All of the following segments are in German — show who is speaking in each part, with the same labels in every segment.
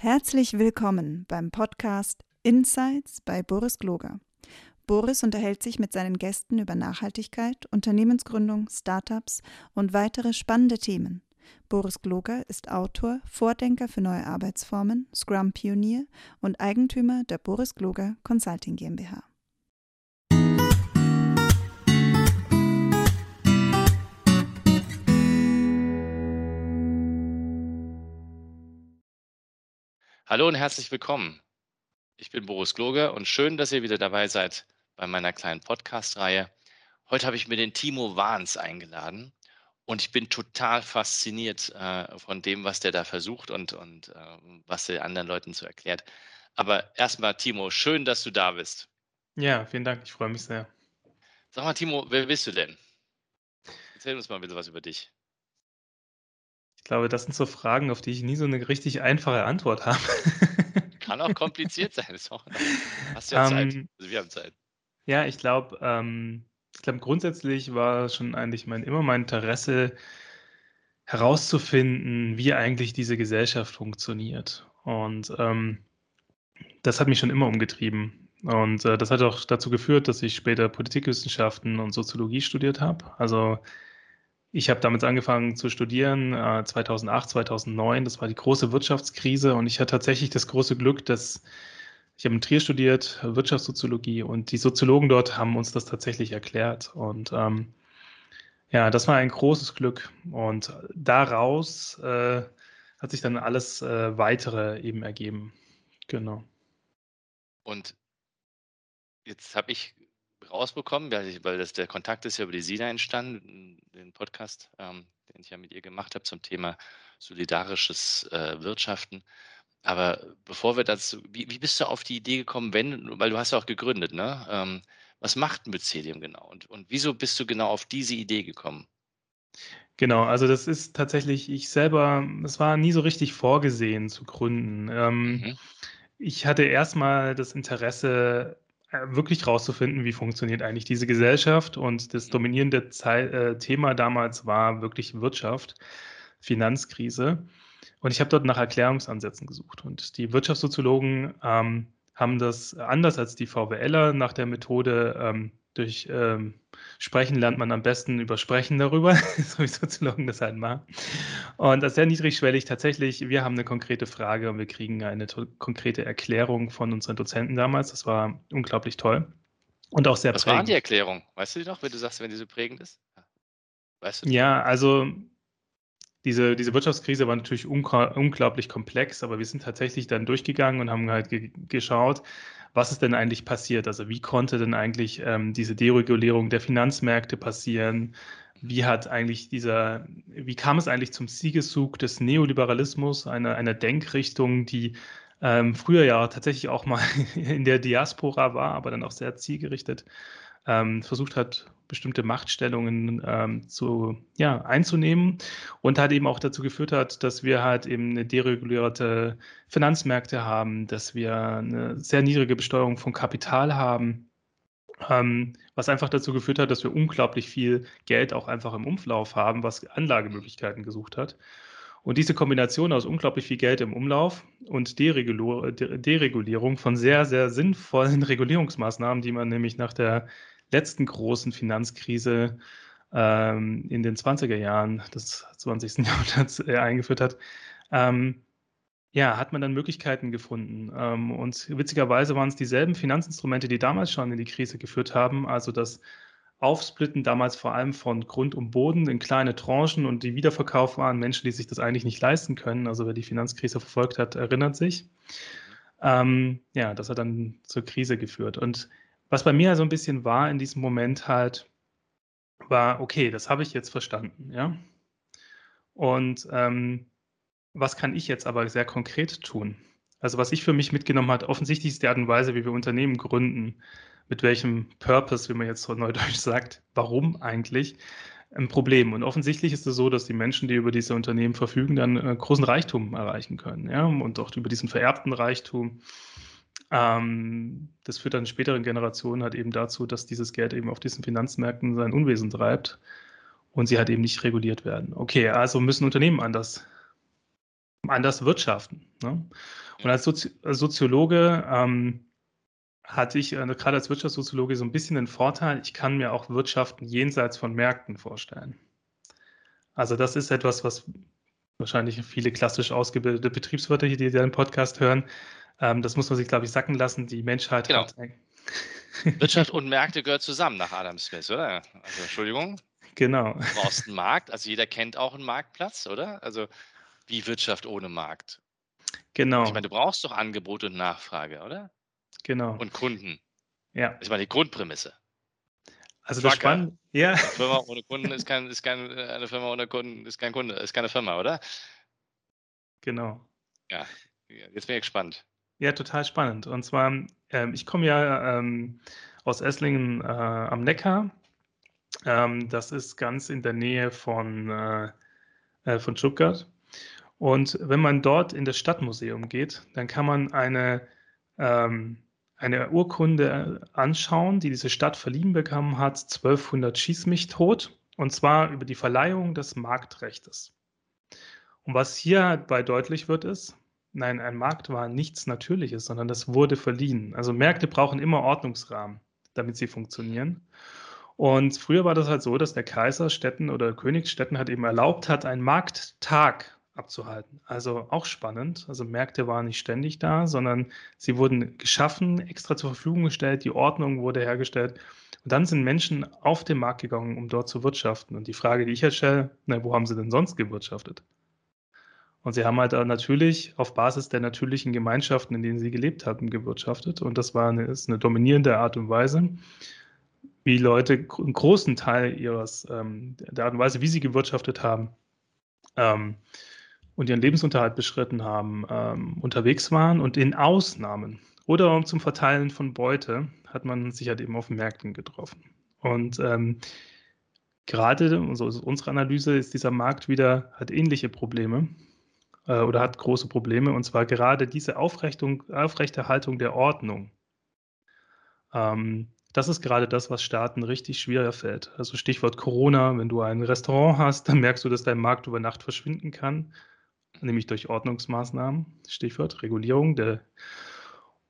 Speaker 1: Herzlich willkommen beim Podcast Insights bei Boris Gloger. Boris unterhält sich mit seinen Gästen über Nachhaltigkeit, Unternehmensgründung, Startups und weitere spannende Themen. Boris Gloger ist Autor, Vordenker für neue Arbeitsformen, Scrum-Pionier und Eigentümer der Boris Gloger Consulting GmbH.
Speaker 2: Hallo und herzlich willkommen. Ich bin Boris Gloger und schön, dass ihr wieder dabei seid bei meiner kleinen Podcast-Reihe. Heute habe ich mir den Timo Wahns eingeladen und ich bin total fasziniert äh, von dem, was der da versucht und, und äh, was er anderen Leuten so erklärt. Aber erstmal, Timo, schön, dass du da bist.
Speaker 3: Ja, vielen Dank, ich freue mich sehr.
Speaker 2: Sag mal, Timo, wer bist du denn? Erzähl uns mal bitte was über dich.
Speaker 3: Ich glaube, das sind so Fragen, auf die ich nie so eine richtig einfache Antwort habe.
Speaker 2: Kann auch kompliziert sein. Ist auch, hast du ja Zeit.
Speaker 3: Ähm,
Speaker 2: Also wir haben Zeit.
Speaker 3: ja, ich glaube, ähm, ich glaube, grundsätzlich war schon eigentlich mein, immer mein Interesse herauszufinden, wie eigentlich diese Gesellschaft funktioniert. Und ähm, das hat mich schon immer umgetrieben. Und äh, das hat auch dazu geführt, dass ich später Politikwissenschaften und Soziologie studiert habe. Also ich habe damals angefangen zu studieren, äh, 2008, 2009. Das war die große Wirtschaftskrise und ich hatte tatsächlich das große Glück, dass ich habe in Trier studiert, Wirtschaftssoziologie und die Soziologen dort haben uns das tatsächlich erklärt. Und ähm, ja, das war ein großes Glück. Und daraus äh, hat sich dann alles äh, weitere eben ergeben. Genau.
Speaker 2: Und jetzt habe ich rausbekommen, weil, das, der Kontakt ist ja über die Sina entstanden, den Podcast, ähm, den ich ja mit ihr gemacht habe zum Thema solidarisches äh, Wirtschaften. Aber bevor wir dazu, wie, wie bist du auf die Idee gekommen, wenn, weil du hast ja auch gegründet, ne? Ähm, was macht ein Mycelium genau? Und, und wieso bist du genau auf diese Idee gekommen?
Speaker 3: Genau, also das ist tatsächlich, ich selber, es war nie so richtig vorgesehen zu gründen. Ähm,
Speaker 2: Mhm.
Speaker 3: ich hatte erstmal das Interesse, wirklich rauszufinden, wie funktioniert eigentlich diese Gesellschaft. Und das
Speaker 2: Mhm.
Speaker 3: dominierende äh, Thema damals war wirklich Wirtschaft, Finanzkrise. Und ich habe dort nach Erklärungsansätzen gesucht. Und die Wirtschaftssoziologen ähm, haben das anders als die VWLer nach der Methode ähm, durch ähm, Sprechen lernt man am besten über Sprechen darüber, so wie Soziologen das halt machen. Und das ist sehr niedrigschwellig. Tatsächlich, wir haben eine konkrete Frage und wir kriegen eine konkrete Erklärung von unseren Dozenten damals. Das war unglaublich toll und auch sehr
Speaker 2: Was waren die
Speaker 3: prägend.
Speaker 2: Erklärungen? Weißt du die noch, wenn du sagst, wenn die so prägend ist? Weißt du?
Speaker 3: Ja, also diese, diese Wirtschaftskrise war natürlich unglaublich komplex, aber wir sind tatsächlich dann durchgegangen und haben halt ge geschaut, was ist denn eigentlich passiert? Also wie konnte denn eigentlich ähm, diese Deregulierung der Finanzmärkte passieren? Wie hat eigentlich dieser, wie kam es eigentlich zum Siegeszug des Neoliberalismus, einer, einer Denkrichtung, die ähm, früher ja tatsächlich auch mal in der Diaspora war, aber dann auch sehr zielgerichtet ähm, versucht hat, bestimmte Machtstellungen ähm, zu, ja, einzunehmen und halt eben auch dazu geführt hat, dass wir halt eben eine deregulierte Finanzmärkte haben, dass wir eine sehr niedrige Besteuerung von Kapital haben, ähm, was einfach dazu geführt hat, dass wir unglaublich viel Geld auch einfach im Umlauf haben, was Anlagemöglichkeiten gesucht hat. Und diese Kombination aus unglaublich viel Geld im Umlauf und Deregulierung von sehr, sehr sinnvollen Regulierungsmaßnahmen, die man nämlich nach der letzten großen Finanzkrise ähm, in den 20er Jahren des 20. Jahrhunderts äh, eingeführt hat, ähm, ja, hat man dann Möglichkeiten gefunden. Ähm, und witzigerweise waren es dieselben Finanzinstrumente, die damals schon in die Krise geführt haben, also das Aufsplitten damals vor allem von Grund und Boden in kleine Tranchen und die Wiederverkauf waren Menschen, die sich das eigentlich nicht leisten können. Also wer die Finanzkrise verfolgt hat, erinnert sich. Ähm, ja, das hat dann zur Krise geführt. Und was bei mir so ein bisschen war in diesem Moment halt, war, okay, das habe ich jetzt verstanden, ja. Und ähm, was kann ich jetzt aber sehr konkret tun? Also was ich für mich mitgenommen habe, offensichtlich ist die Art und Weise, wie wir Unternehmen gründen, mit welchem Purpose, wie man jetzt so neudeutsch sagt, warum eigentlich, ein Problem. Und offensichtlich ist es so, dass die Menschen, die über diese Unternehmen verfügen, dann äh, großen Reichtum erreichen können, ja, und auch über diesen vererbten Reichtum. Ähm, das führt dann in späteren Generationen halt eben dazu, dass dieses Geld eben auf diesen Finanzmärkten sein Unwesen treibt und sie halt eben nicht reguliert werden. Okay, also müssen Unternehmen anders, anders wirtschaften. Ne? Und als, Sozi als Soziologe ähm, hatte ich äh, gerade als Wirtschaftssoziologe so ein bisschen den Vorteil, ich kann mir auch Wirtschaften jenseits von Märkten vorstellen. Also das ist etwas, was wahrscheinlich viele klassisch ausgebildete Betriebswirte hier, die den Podcast hören, ähm, das muss man sich, glaube ich, sacken lassen. Die Menschheit
Speaker 2: Genau.
Speaker 3: hat.
Speaker 2: Wirtschaft und Märkte gehört zusammen nach Adam Smith, oder? Also Entschuldigung,
Speaker 3: Genau.
Speaker 2: du brauchst einen Markt, also jeder kennt auch einen Marktplatz, oder? Also wie Wirtschaft ohne Markt?
Speaker 3: Genau.
Speaker 2: Ich meine, du brauchst doch Angebot und Nachfrage, oder?
Speaker 3: Genau.
Speaker 2: Und Kunden.
Speaker 3: Ja.
Speaker 2: Ich meine, die Grundprämisse.
Speaker 3: Also das. Spannende. Ja.
Speaker 2: Eine Firma ohne Kunden ist kein, ist kein, eine Firma ohne Kunden ist kein Kunde, ist keine Firma, oder?
Speaker 3: Genau.
Speaker 2: Ja, jetzt bin ich gespannt.
Speaker 3: Ja, total spannend. Und zwar, ähm, ich komme ja ähm, aus Esslingen äh, am Neckar. Ähm, das ist ganz in der Nähe von, äh, äh, von Stuttgart. Und wenn man dort in das Stadtmuseum geht, dann kann man eine, ähm, eine Urkunde anschauen, die diese Stadt verliehen bekommen hat, 1200 Schieß mich tot, und zwar über die Verleihung des Marktrechtes. Und was hier bei deutlich wird, ist, nein, ein Markt war nichts Natürliches, sondern das wurde verliehen. Also Märkte brauchen immer Ordnungsrahmen, damit sie funktionieren. Und früher war das halt so, dass der Kaiser Städten oder Königsstädten hat eben erlaubt hat, einen Markttag abzuhalten. Also auch spannend. Also Märkte waren nicht ständig da, sondern sie wurden geschaffen, extra zur Verfügung gestellt, die Ordnung wurde hergestellt. Und dann sind Menschen auf den Markt gegangen, um dort zu wirtschaften. Und die Frage, die ich jetzt stelle, na, wo haben sie denn sonst gewirtschaftet? Und sie haben halt auch natürlich auf Basis der natürlichen Gemeinschaften, in denen sie gelebt hatten, gewirtschaftet. Und das war eine, ist eine dominierende Art und Weise, wie Leute einen großen Teil ihres, ähm, der Art und Weise, wie sie gewirtschaftet haben, ähm, und ihren Lebensunterhalt beschritten haben, ähm, unterwegs waren und in Ausnahmen oder zum Verteilen von Beute hat man sich halt eben auf Märkten getroffen. Und ähm, gerade, so ist unsere Analyse, ist dieser Markt wieder, hat ähnliche Probleme äh, oder hat große Probleme und zwar gerade diese Aufrechterhaltung der Ordnung. Ähm, das ist gerade das, was Staaten richtig schwer fällt. Also Stichwort Corona, wenn du ein Restaurant hast, dann merkst du, dass dein Markt über Nacht verschwinden kann, nämlich durch Ordnungsmaßnahmen, Stichwort Regulierung der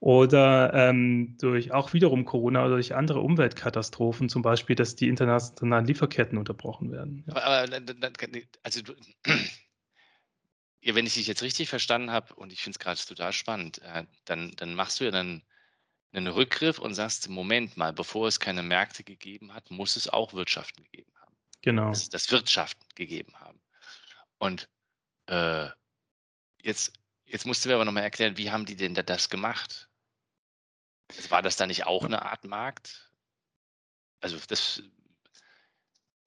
Speaker 3: oder ähm, durch auch wiederum Corona oder durch andere Umweltkatastrophen, zum Beispiel, dass die internationalen Lieferketten unterbrochen werden. Ja.
Speaker 2: Aber, aber also ja, wenn ich dich jetzt richtig verstanden habe, und ich finde es gerade total spannend, äh, dann, dann machst du ja dann einen Rückgriff und sagst, Moment mal, bevor es keine Märkte gegeben hat, muss es auch Wirtschaften gegeben haben.
Speaker 3: Genau.
Speaker 2: Das, das Wirtschaften gegeben haben. Und äh, jetzt, jetzt musst du mir aber nochmal erklären, wie haben die denn da das gemacht? Also war das da nicht auch eine Art Markt? Also das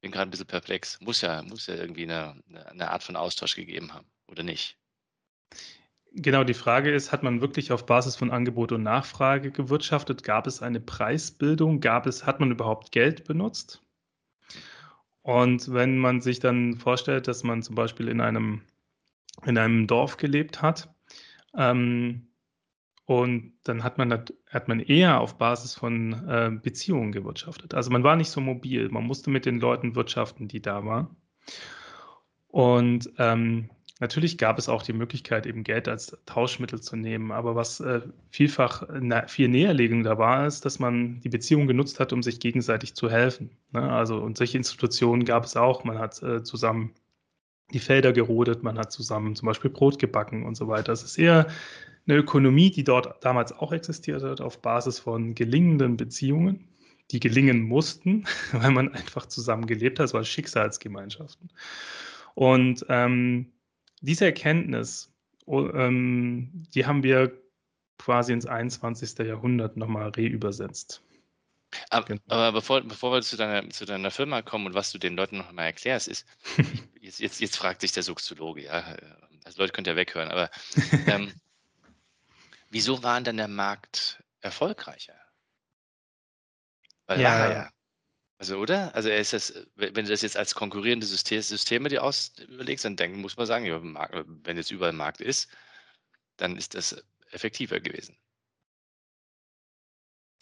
Speaker 2: bin gerade ein bisschen perplex. Muss ja, muss ja irgendwie eine- eine Art von Austausch gegeben haben, oder nicht?
Speaker 3: Genau, die Frage ist, hat man wirklich auf Basis von Angebot und Nachfrage gewirtschaftet? Gab es eine Preisbildung? Gab es, hat man überhaupt Geld benutzt? Und wenn man sich dann vorstellt, dass man zum Beispiel in einem, in einem Dorf gelebt hat, ähm, und dann hat man, hat man eher auf Basis von äh, Beziehungen gewirtschaftet. Also man war nicht so mobil, man musste mit den Leuten wirtschaften, die da waren. Und ähm, natürlich gab es auch die Möglichkeit, eben Geld als Tauschmittel zu nehmen. Aber was äh, vielfach na, viel näherlegender war, ist, dass man die Beziehung genutzt hat, um sich gegenseitig zu helfen. Ne? Also und solche Institutionen gab es auch. Man hat äh, zusammen die Felder gerodet, man hat zusammen zum Beispiel Brot gebacken und so weiter. Es ist eher eine Ökonomie, die dort damals auch existiert hat, auf Basis von gelingenden Beziehungen, die gelingen mussten, weil man einfach zusammen gelebt hat, es waren Schicksalsgemeinschaften. Und ähm, diese Erkenntnis, ähm, die haben wir quasi ins 21. Jahrhundert nochmal reübersetzt.
Speaker 2: Aber,
Speaker 3: Genau.
Speaker 2: aber bevor, bevor wir zu deiner, zu deiner Firma kommen und was du den Leuten noch mal erklärst, ist, jetzt, jetzt, jetzt fragt sich der Soziologe, ja, äh, also Leute könnt ihr weghören, aber ähm, wieso war denn der Markt erfolgreicher? Weil
Speaker 3: Ja.
Speaker 2: war er ja. Also, oder? Also, er ist das, wenn wenn du das jetzt als konkurrierende System, Systeme dir aus überlegst, dann denken, muss man sagen, ja, Markt, wenn jetzt überall Markt ist, dann ist das effektiver gewesen.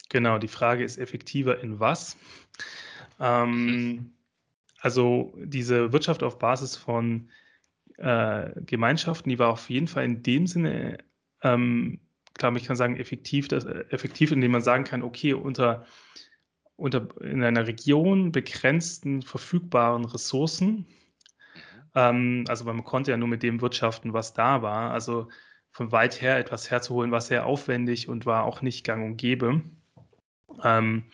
Speaker 3: Genau, die Frage ist effektiver in was? Ähm, also diese Wirtschaft auf Basis von äh, Gemeinschaften, die war auf jeden Fall in dem Sinne, ähm, glaube ich, kann sagen, effektiv, dass, effektiv, indem man sagen kann, okay, unter, unter in einer Region begrenzten verfügbaren Ressourcen, mhm. ähm, also man konnte ja nur mit dem wirtschaften, was da war, also von weit her etwas herzuholen, war sehr aufwendig und war auch nicht gang und gäbe. Ähm,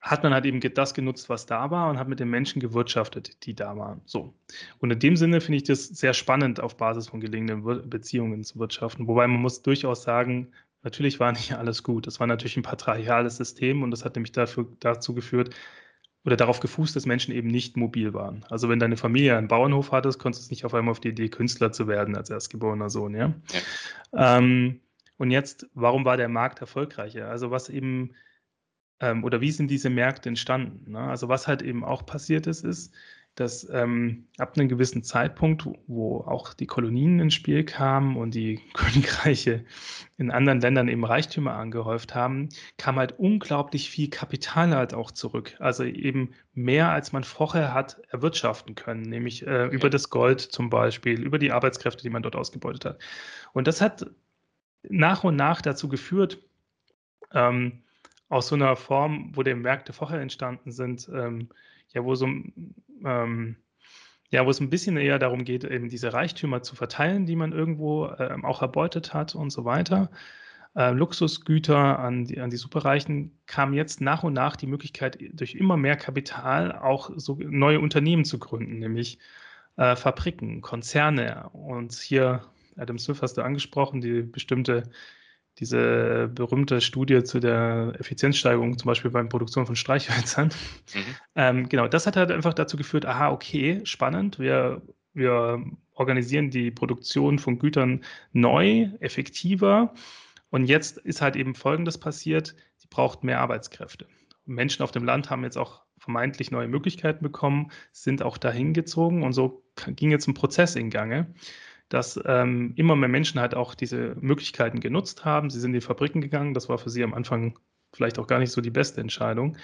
Speaker 3: hat man halt eben das genutzt, was da war und hat mit den Menschen gewirtschaftet, die da waren. So. Und in dem Sinne finde ich das sehr spannend, auf Basis von gelingenden Beziehungen zu wirtschaften. Wobei man muss durchaus sagen, natürlich war nicht alles gut. Das war natürlich ein patriarchales System und das hat nämlich dafür, dazu geführt, oder darauf gefußt, dass Menschen eben nicht mobil waren. Also wenn deine Familie einen Bauernhof hattest, konntest du nicht auf einmal auf die Idee, Künstler zu werden als erstgeborener Sohn, ja. ja. Ähm, und jetzt, warum war der Markt erfolgreicher? Also was eben ähm, oder wie sind diese Märkte entstanden? Ne? Also was halt eben auch passiert ist, ist, dass ähm, ab einem gewissen Zeitpunkt, wo auch die Kolonien ins Spiel kamen und die Königreiche in anderen Ländern eben Reichtümer angehäuft haben, kam halt unglaublich viel Kapital halt auch zurück. Also eben mehr, als man vorher hat erwirtschaften können, nämlich äh, über das Gold zum Beispiel, über die Arbeitskräfte, die man dort ausgebeutet hat. Und das hat nach und nach dazu geführt, ähm, aus so einer Form, wo die Märkte vorher entstanden sind, ähm, ja, wo so ähm, ja, wo es ein bisschen eher darum geht, eben diese Reichtümer zu verteilen, die man irgendwo ähm, auch erbeutet hat und so weiter. Äh, Luxusgüter an die, an die Superreichen kam jetzt nach und nach die Möglichkeit, durch immer mehr Kapital auch so neue Unternehmen zu gründen, nämlich äh, Fabriken, Konzerne. Und hier, Adam Smith hast du angesprochen, die bestimmte diese berühmte Studie zu der Effizienzsteigerung, zum Beispiel beim Produktion von Streichhölzern. Mhm. Ähm, genau, das hat halt einfach dazu geführt, aha, okay, spannend, wir, wir organisieren die Produktion von Gütern neu, effektiver. Und jetzt ist halt eben Folgendes passiert, sie braucht mehr Arbeitskräfte. Menschen auf dem Land haben jetzt auch vermeintlich neue Möglichkeiten bekommen, sind auch dahin gezogen und so ging jetzt ein Prozess in Gange dass ähm, immer mehr Menschen halt auch diese Möglichkeiten genutzt haben. Sie sind in die Fabriken gegangen. Das war für sie am Anfang vielleicht auch gar nicht so die beste Entscheidung.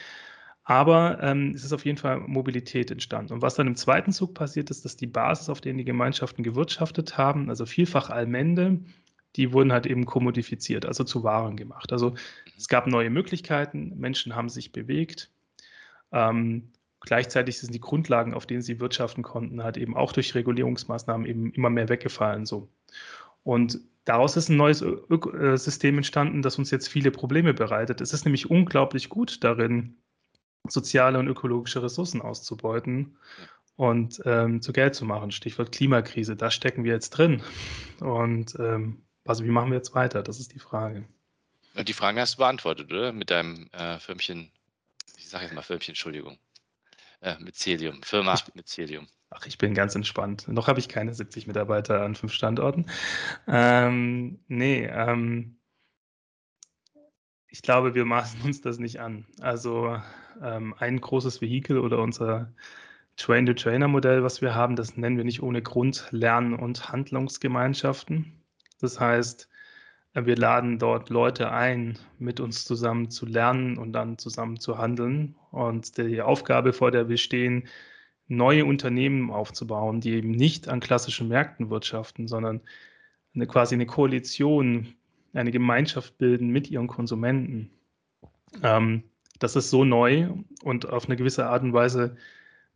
Speaker 3: Aber ähm, es ist auf jeden Fall Mobilität entstanden. Und was dann im zweiten Zug passiert ist, dass die Basis, auf denen die Gemeinschaften gewirtschaftet haben, also vielfach Allmende, die wurden halt eben kommodifiziert, also zu Waren gemacht. Also es gab neue Möglichkeiten, Menschen haben sich bewegt. Ähm, Gleichzeitig sind die Grundlagen, auf denen sie wirtschaften konnten, halt eben auch durch Regulierungsmaßnahmen eben immer mehr weggefallen. So. Und daraus ist ein neues Ö System entstanden, das uns jetzt viele Probleme bereitet. Es ist nämlich unglaublich gut darin, soziale und ökologische Ressourcen auszubeuten und ähm, zu Geld zu machen. Stichwort Klimakrise, da stecken wir jetzt drin. Und ähm, also wie machen wir jetzt weiter? Das ist die Frage.
Speaker 2: Die Frage hast du beantwortet, oder? Mit deinem äh, Firmchen, ich sage jetzt mal Firmchen, Entschuldigung. Äh, Mycelium, Firma ich, Mycelium.
Speaker 3: Ach, ich bin ganz entspannt. Noch habe ich keine 70 Mitarbeiter an fünf Standorten. Ähm, nee, ähm, ich glaube, wir maßen uns das nicht an. Also ähm, ein großes Vehikel oder unser Train-to-Trainer-Modell, was wir haben, das nennen wir nicht ohne Grund Lern- und Handlungsgemeinschaften. Das heißt, wir laden dort Leute ein, mit uns zusammen zu lernen und dann zusammen zu handeln. Und die Aufgabe, vor der wir stehen, neue Unternehmen aufzubauen, die eben nicht an klassischen Märkten wirtschaften, sondern eine, quasi eine Koalition, eine Gemeinschaft bilden mit ihren Konsumenten. Ähm, das ist so neu und auf eine gewisse Art und Weise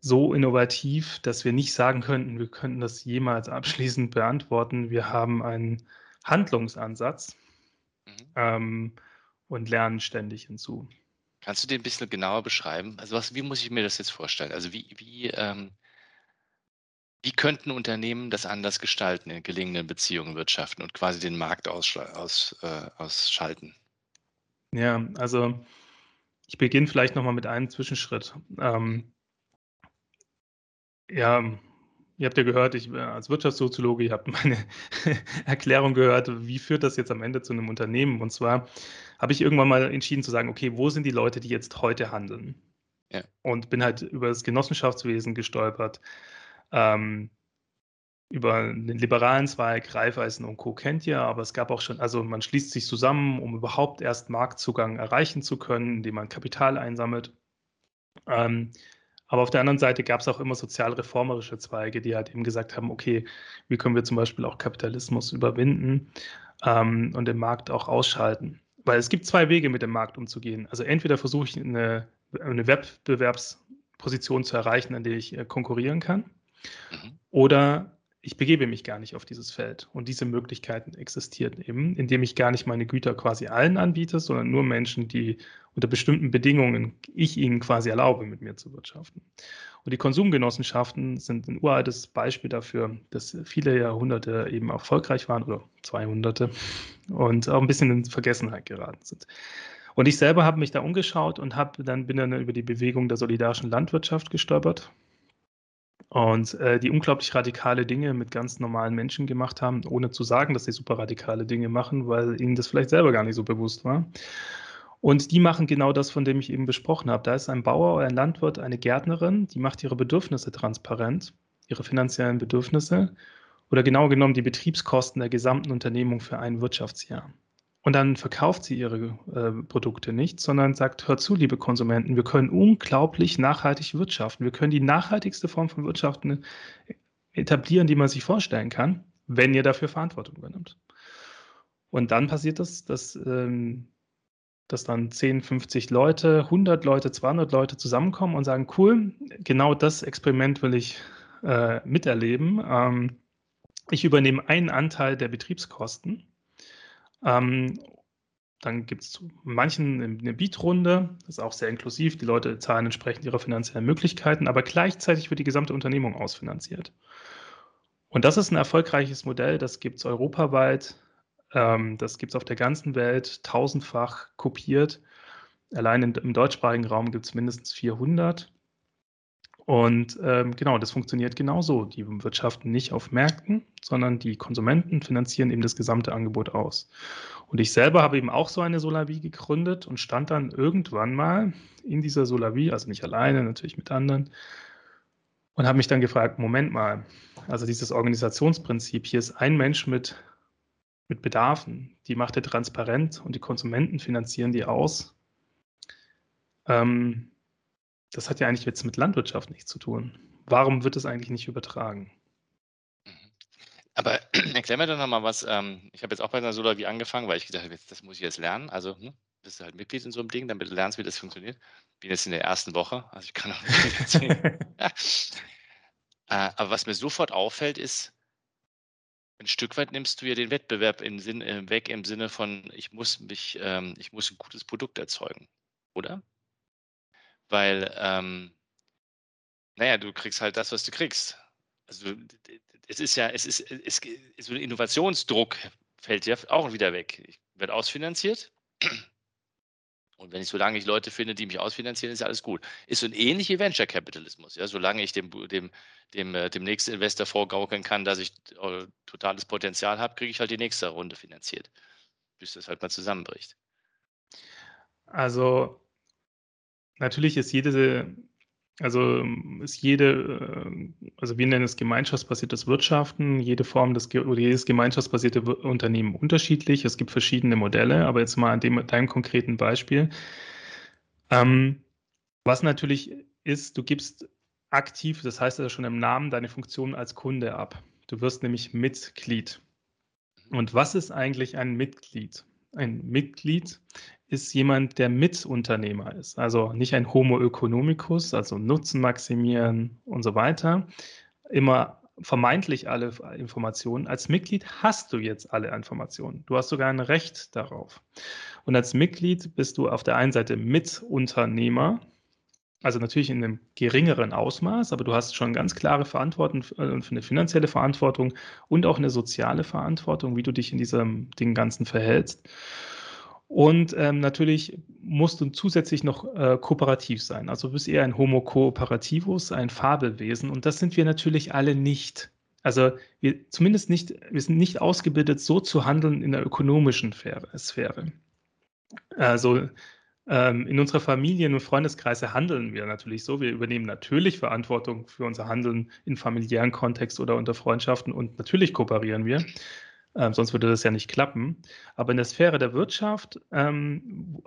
Speaker 3: so innovativ, dass wir nicht sagen könnten, wir könnten das jemals abschließend beantworten. Wir haben einen Handlungsansatz mhm. ähm, und lernen ständig hinzu.
Speaker 2: Kannst du den ein bisschen genauer beschreiben? Also was, wie muss ich mir das jetzt vorstellen? Also wie, wie, ähm, wie könnten Unternehmen das anders gestalten in gelingenden Beziehungen wirtschaften und quasi den Markt aus, aus, äh, ausschalten?
Speaker 3: Ja, also ich beginne vielleicht nochmal mit einem Zwischenschritt. Ähm, ja, Ihr habt ja gehört, ich äh, als Wirtschaftssoziologe, ihr habt meine Erklärung gehört, wie führt das jetzt am Ende zu einem Unternehmen? Und zwar habe ich irgendwann mal entschieden zu sagen, okay, wo sind die Leute, die jetzt heute handeln? Ja. Und bin halt über das Genossenschaftswesen gestolpert, ähm, über den liberalen Zweig, Raiffeisen und Co. kennt ihr, aber es gab auch schon, also man schließt sich zusammen, um überhaupt erst Marktzugang erreichen zu können, indem man Kapital einsammelt. Ähm, Aber auf der anderen Seite gab es auch immer sozialreformerische Zweige, die halt eben gesagt haben, okay, wie können wir zum Beispiel auch Kapitalismus überwinden ähm, und den Markt auch ausschalten. Weil es gibt zwei Wege, mit dem Markt umzugehen. Also entweder versuche ich eine, eine Wettbewerbsposition zu erreichen, an der ich äh, konkurrieren kann, mhm. oder ich begebe mich gar nicht auf dieses Feld. Und diese Möglichkeiten existieren eben, indem ich gar nicht meine Güter quasi allen anbiete, sondern nur Menschen, die unter bestimmten Bedingungen ich ihnen quasi erlaube, mit mir zu wirtschaften. Und die Konsumgenossenschaften sind ein uraltes Beispiel dafür, dass viele Jahrhunderte eben erfolgreich waren oder 200 und auch ein bisschen in Vergessenheit geraten sind. Und ich selber habe mich da umgeschaut und habe dann bin dann über die Bewegung der solidarischen Landwirtschaft gestolpert und äh, die unglaublich radikale Dinge mit ganz normalen Menschen gemacht haben, ohne zu sagen, dass sie super radikale Dinge machen, weil ihnen das vielleicht selber gar nicht so bewusst war. Und die machen genau das, von dem ich eben besprochen habe. Da ist ein Bauer oder ein Landwirt, eine Gärtnerin, die macht ihre Bedürfnisse transparent, ihre finanziellen Bedürfnisse oder genau genommen die Betriebskosten der gesamten Unternehmung für ein Wirtschaftsjahr. Und dann verkauft sie ihre äh, Produkte nicht, sondern sagt, hört zu, liebe Konsumenten, wir können unglaublich nachhaltig wirtschaften. Wir können die nachhaltigste Form von Wirtschaften etablieren, die man sich vorstellen kann, wenn ihr dafür Verantwortung übernimmt. Und dann passiert das, dass, ähm, dass dann 10, 50 Leute, 100 Leute, 200 Leute zusammenkommen und sagen, cool, genau das Experiment will ich äh, miterleben. Ähm, ich übernehme einen Anteil der Betriebskosten ähm, dann gibt es manchen eine Beat-Runde, das ist auch sehr inklusiv. Die Leute zahlen entsprechend ihrer finanziellen Möglichkeiten, aber gleichzeitig wird die gesamte Unternehmung ausfinanziert. Und das ist ein erfolgreiches Modell, das gibt es europaweit, ähm, das gibt es auf der ganzen Welt, tausendfach kopiert. Allein in, im deutschsprachigen Raum gibt es mindestens 400. Und ähm, genau, das funktioniert genauso. Die wirtschaften nicht auf Märkten, sondern die Konsumenten finanzieren eben das gesamte Angebot aus. Und ich selber habe eben auch so eine Solavi gegründet und stand dann irgendwann mal in dieser Solavi, also nicht alleine, natürlich mit anderen, und habe mich dann gefragt, Moment mal, also dieses Organisationsprinzip, hier ist ein Mensch mit, mit Bedarfen, die macht er transparent und die Konsumenten finanzieren die aus. Ähm, das hat ja eigentlich jetzt mit Landwirtschaft nichts zu tun. Warum wird es eigentlich nicht übertragen?
Speaker 2: Mhm. Aber erklär mir doch nochmal was. Ähm, ich habe jetzt auch bei einer Solavi angefangen, weil ich gedacht habe, das muss ich jetzt lernen. Also hm, bist du halt Mitglied in so einem Ding, damit du lernst, wie das funktioniert. Bin jetzt in der ersten Woche, also ich kann auch nicht erzählen. äh, aber was mir sofort auffällt, ist, ein Stück weit nimmst du ja den Wettbewerb im Sinn, äh, weg im Sinne von, ich muss mich, ähm, ich muss ein gutes Produkt erzeugen, oder? Weil, ähm, naja, du kriegst halt das, was du kriegst. Also es ist ja, es ist, es, so ein Innovationsdruck fällt ja auch wieder weg. Ich werde ausfinanziert. Und wenn ich, solange ich Leute finde, die mich ausfinanzieren, ist ja alles gut. Ist so ein ähnlicher Venture Capitalismus. Ja? Solange ich dem, dem, dem, äh, dem nächsten Investor vorgaukeln kann, dass ich äh, totales Potenzial habe, kriege ich halt die nächste Runde finanziert. Bis das halt mal zusammenbricht.
Speaker 3: Also Natürlich ist jede, also ist jede, äh, also wir nennen es gemeinschaftsbasiertes Wirtschaften, jede Form des oder jedes gemeinschaftsbasierte Unternehmen unterschiedlich. Es gibt verschiedene Modelle, aber jetzt mal an dem, deinem konkreten Beispiel. Ähm, was natürlich ist, du gibst aktiv, das heißt ja schon im Namen, deine Funktion als Kunde ab. Du wirst nämlich Mitglied. Und was ist eigentlich ein Mitglied? Ein Mitglied ist jemand, der Mitunternehmer ist. Also nicht ein Homo economicus, also Nutzen maximieren und so weiter. Immer vermeintlich alle Informationen. Als Mitglied hast du jetzt alle Informationen. Du hast sogar ein Recht darauf. Und als Mitglied bist du auf der einen Seite Mitunternehmer, also natürlich in einem geringeren Ausmaß, aber du hast schon ganz klare Verantwortung für eine finanzielle Verantwortung und auch eine soziale Verantwortung, wie du dich in diesem Ding Ganzen verhältst. Und ähm, natürlich musst du zusätzlich noch äh, kooperativ sein. Also du bist eher ein Homo cooperativus, ein Fabelwesen. Und das sind wir natürlich alle nicht. Also wir zumindest nicht, wir sind nicht ausgebildet, so zu handeln in der ökonomischen Sphäre. Also ähm, in unserer Familien- und Freundeskreise handeln wir natürlich so. Wir übernehmen natürlich Verantwortung für unser Handeln in familiären Kontext oder unter Freundschaften und natürlich kooperieren wir. Ähm, sonst würde das ja nicht klappen. Aber in der Sphäre der Wirtschaft ähm,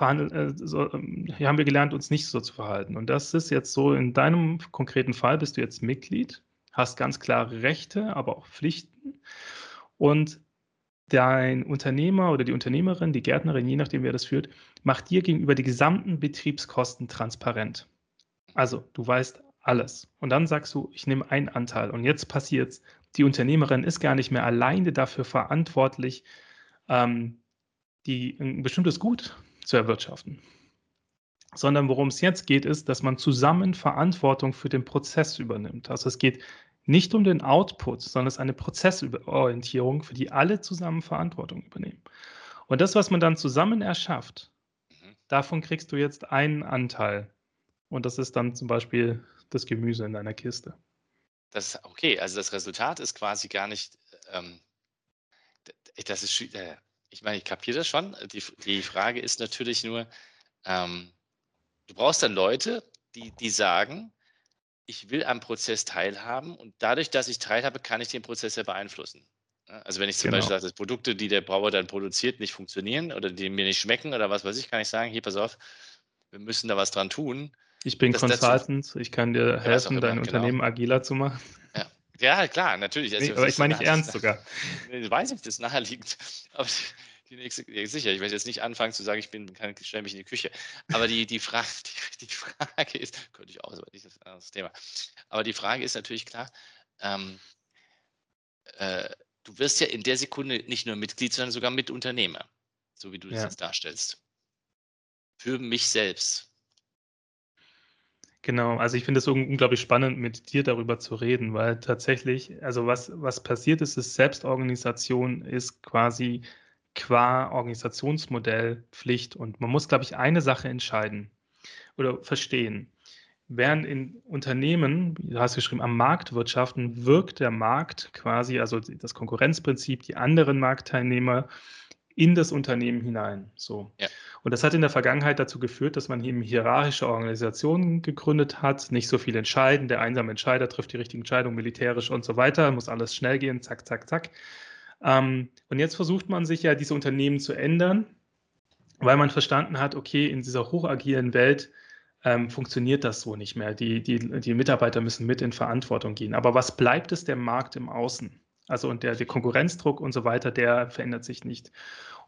Speaker 3: äh, so, hier haben wir gelernt, uns nicht so zu verhalten. Und das ist jetzt so, in deinem konkreten Fall bist du jetzt Mitglied, hast ganz klare Rechte, aber auch Pflichten. Und dein Unternehmer oder die Unternehmerin, die Gärtnerin, je nachdem, wer das führt, macht dir gegenüber die gesamten Betriebskosten transparent. Also du weißt alles. Und dann sagst du, ich nehme einen Anteil. Und jetzt passiert es, die Unternehmerin ist gar nicht mehr alleine dafür verantwortlich, ähm, die, ein bestimmtes Gut zu erwirtschaften. Sondern worum es jetzt geht, ist, dass man zusammen Verantwortung für den Prozess übernimmt. Also es geht nicht um den Output, sondern es ist eine Prozessorientierung, für die alle zusammen Verantwortung übernehmen. Und das, was man dann zusammen erschafft, mhm. davon kriegst du jetzt einen Anteil. Und das ist dann zum Beispiel das Gemüse in deiner Kiste.
Speaker 2: Das okay, also das Resultat ist quasi gar nicht, ähm, das ist, äh, ich meine, ich kapiere das schon. Die, die Frage ist natürlich nur, ähm, du brauchst dann Leute, die, die sagen, ich will am Prozess teilhaben und dadurch, dass ich teilhabe, kann ich den Prozess ja beeinflussen. Also wenn ich zum genau. Beispiel sage, dass Produkte, die der Brauer dann produziert, nicht funktionieren oder die mir nicht schmecken oder was weiß ich, kann ich sagen, hier, pass auf, wir müssen da was dran tun.
Speaker 3: Ich bin Consultant, dazu, ich kann dir helfen, dein genau. Unternehmen agiler zu machen.
Speaker 2: Ja, ja klar, natürlich.
Speaker 3: Also, nee, aber ich meine nicht ernst sogar.
Speaker 2: Ich weiß nicht, das naheliegend. Aber die nächste, ja, sicher, ich werde jetzt nicht anfangen zu sagen, ich bin, kann, stelle mich in die Küche. Aber die, die, Frage, die, die Frage ist, könnte ich auch, aber nicht das, das Thema. Aber die Frage ist natürlich klar, ähm, äh, du wirst ja in der Sekunde nicht nur Mitglied, sondern sogar Mitunternehmer, so wie du das ja. jetzt darstellst. Für mich selbst.
Speaker 3: Genau, also ich finde es unglaublich spannend, mit dir darüber zu reden, weil tatsächlich, also was, was passiert ist, ist Selbstorganisation ist quasi qua Organisationsmodell Pflicht. Und man muss, glaube ich, eine Sache entscheiden oder verstehen. Während in Unternehmen, du hast geschrieben, am Markt wirtschaften, wirkt der Markt quasi, also das Konkurrenzprinzip, die anderen Marktteilnehmer in das Unternehmen hinein. So. Ja. Und das hat in der Vergangenheit dazu geführt, dass man eben hierarchische Organisationen gegründet hat, nicht so viel entscheiden. Der einsame Entscheider trifft die richtigen Entscheidungen militärisch und so weiter, muss alles schnell gehen, zack, zack, zack. Ähm, und jetzt versucht man sich ja, diese Unternehmen zu ändern, weil man verstanden hat, okay, in dieser hochagilen Welt ähm, funktioniert das so nicht mehr. Die, die, die Mitarbeiter müssen mit in Verantwortung gehen. Aber was bleibt es der Markt im Außen? Also und der, der Konkurrenzdruck und so weiter, der verändert sich nicht.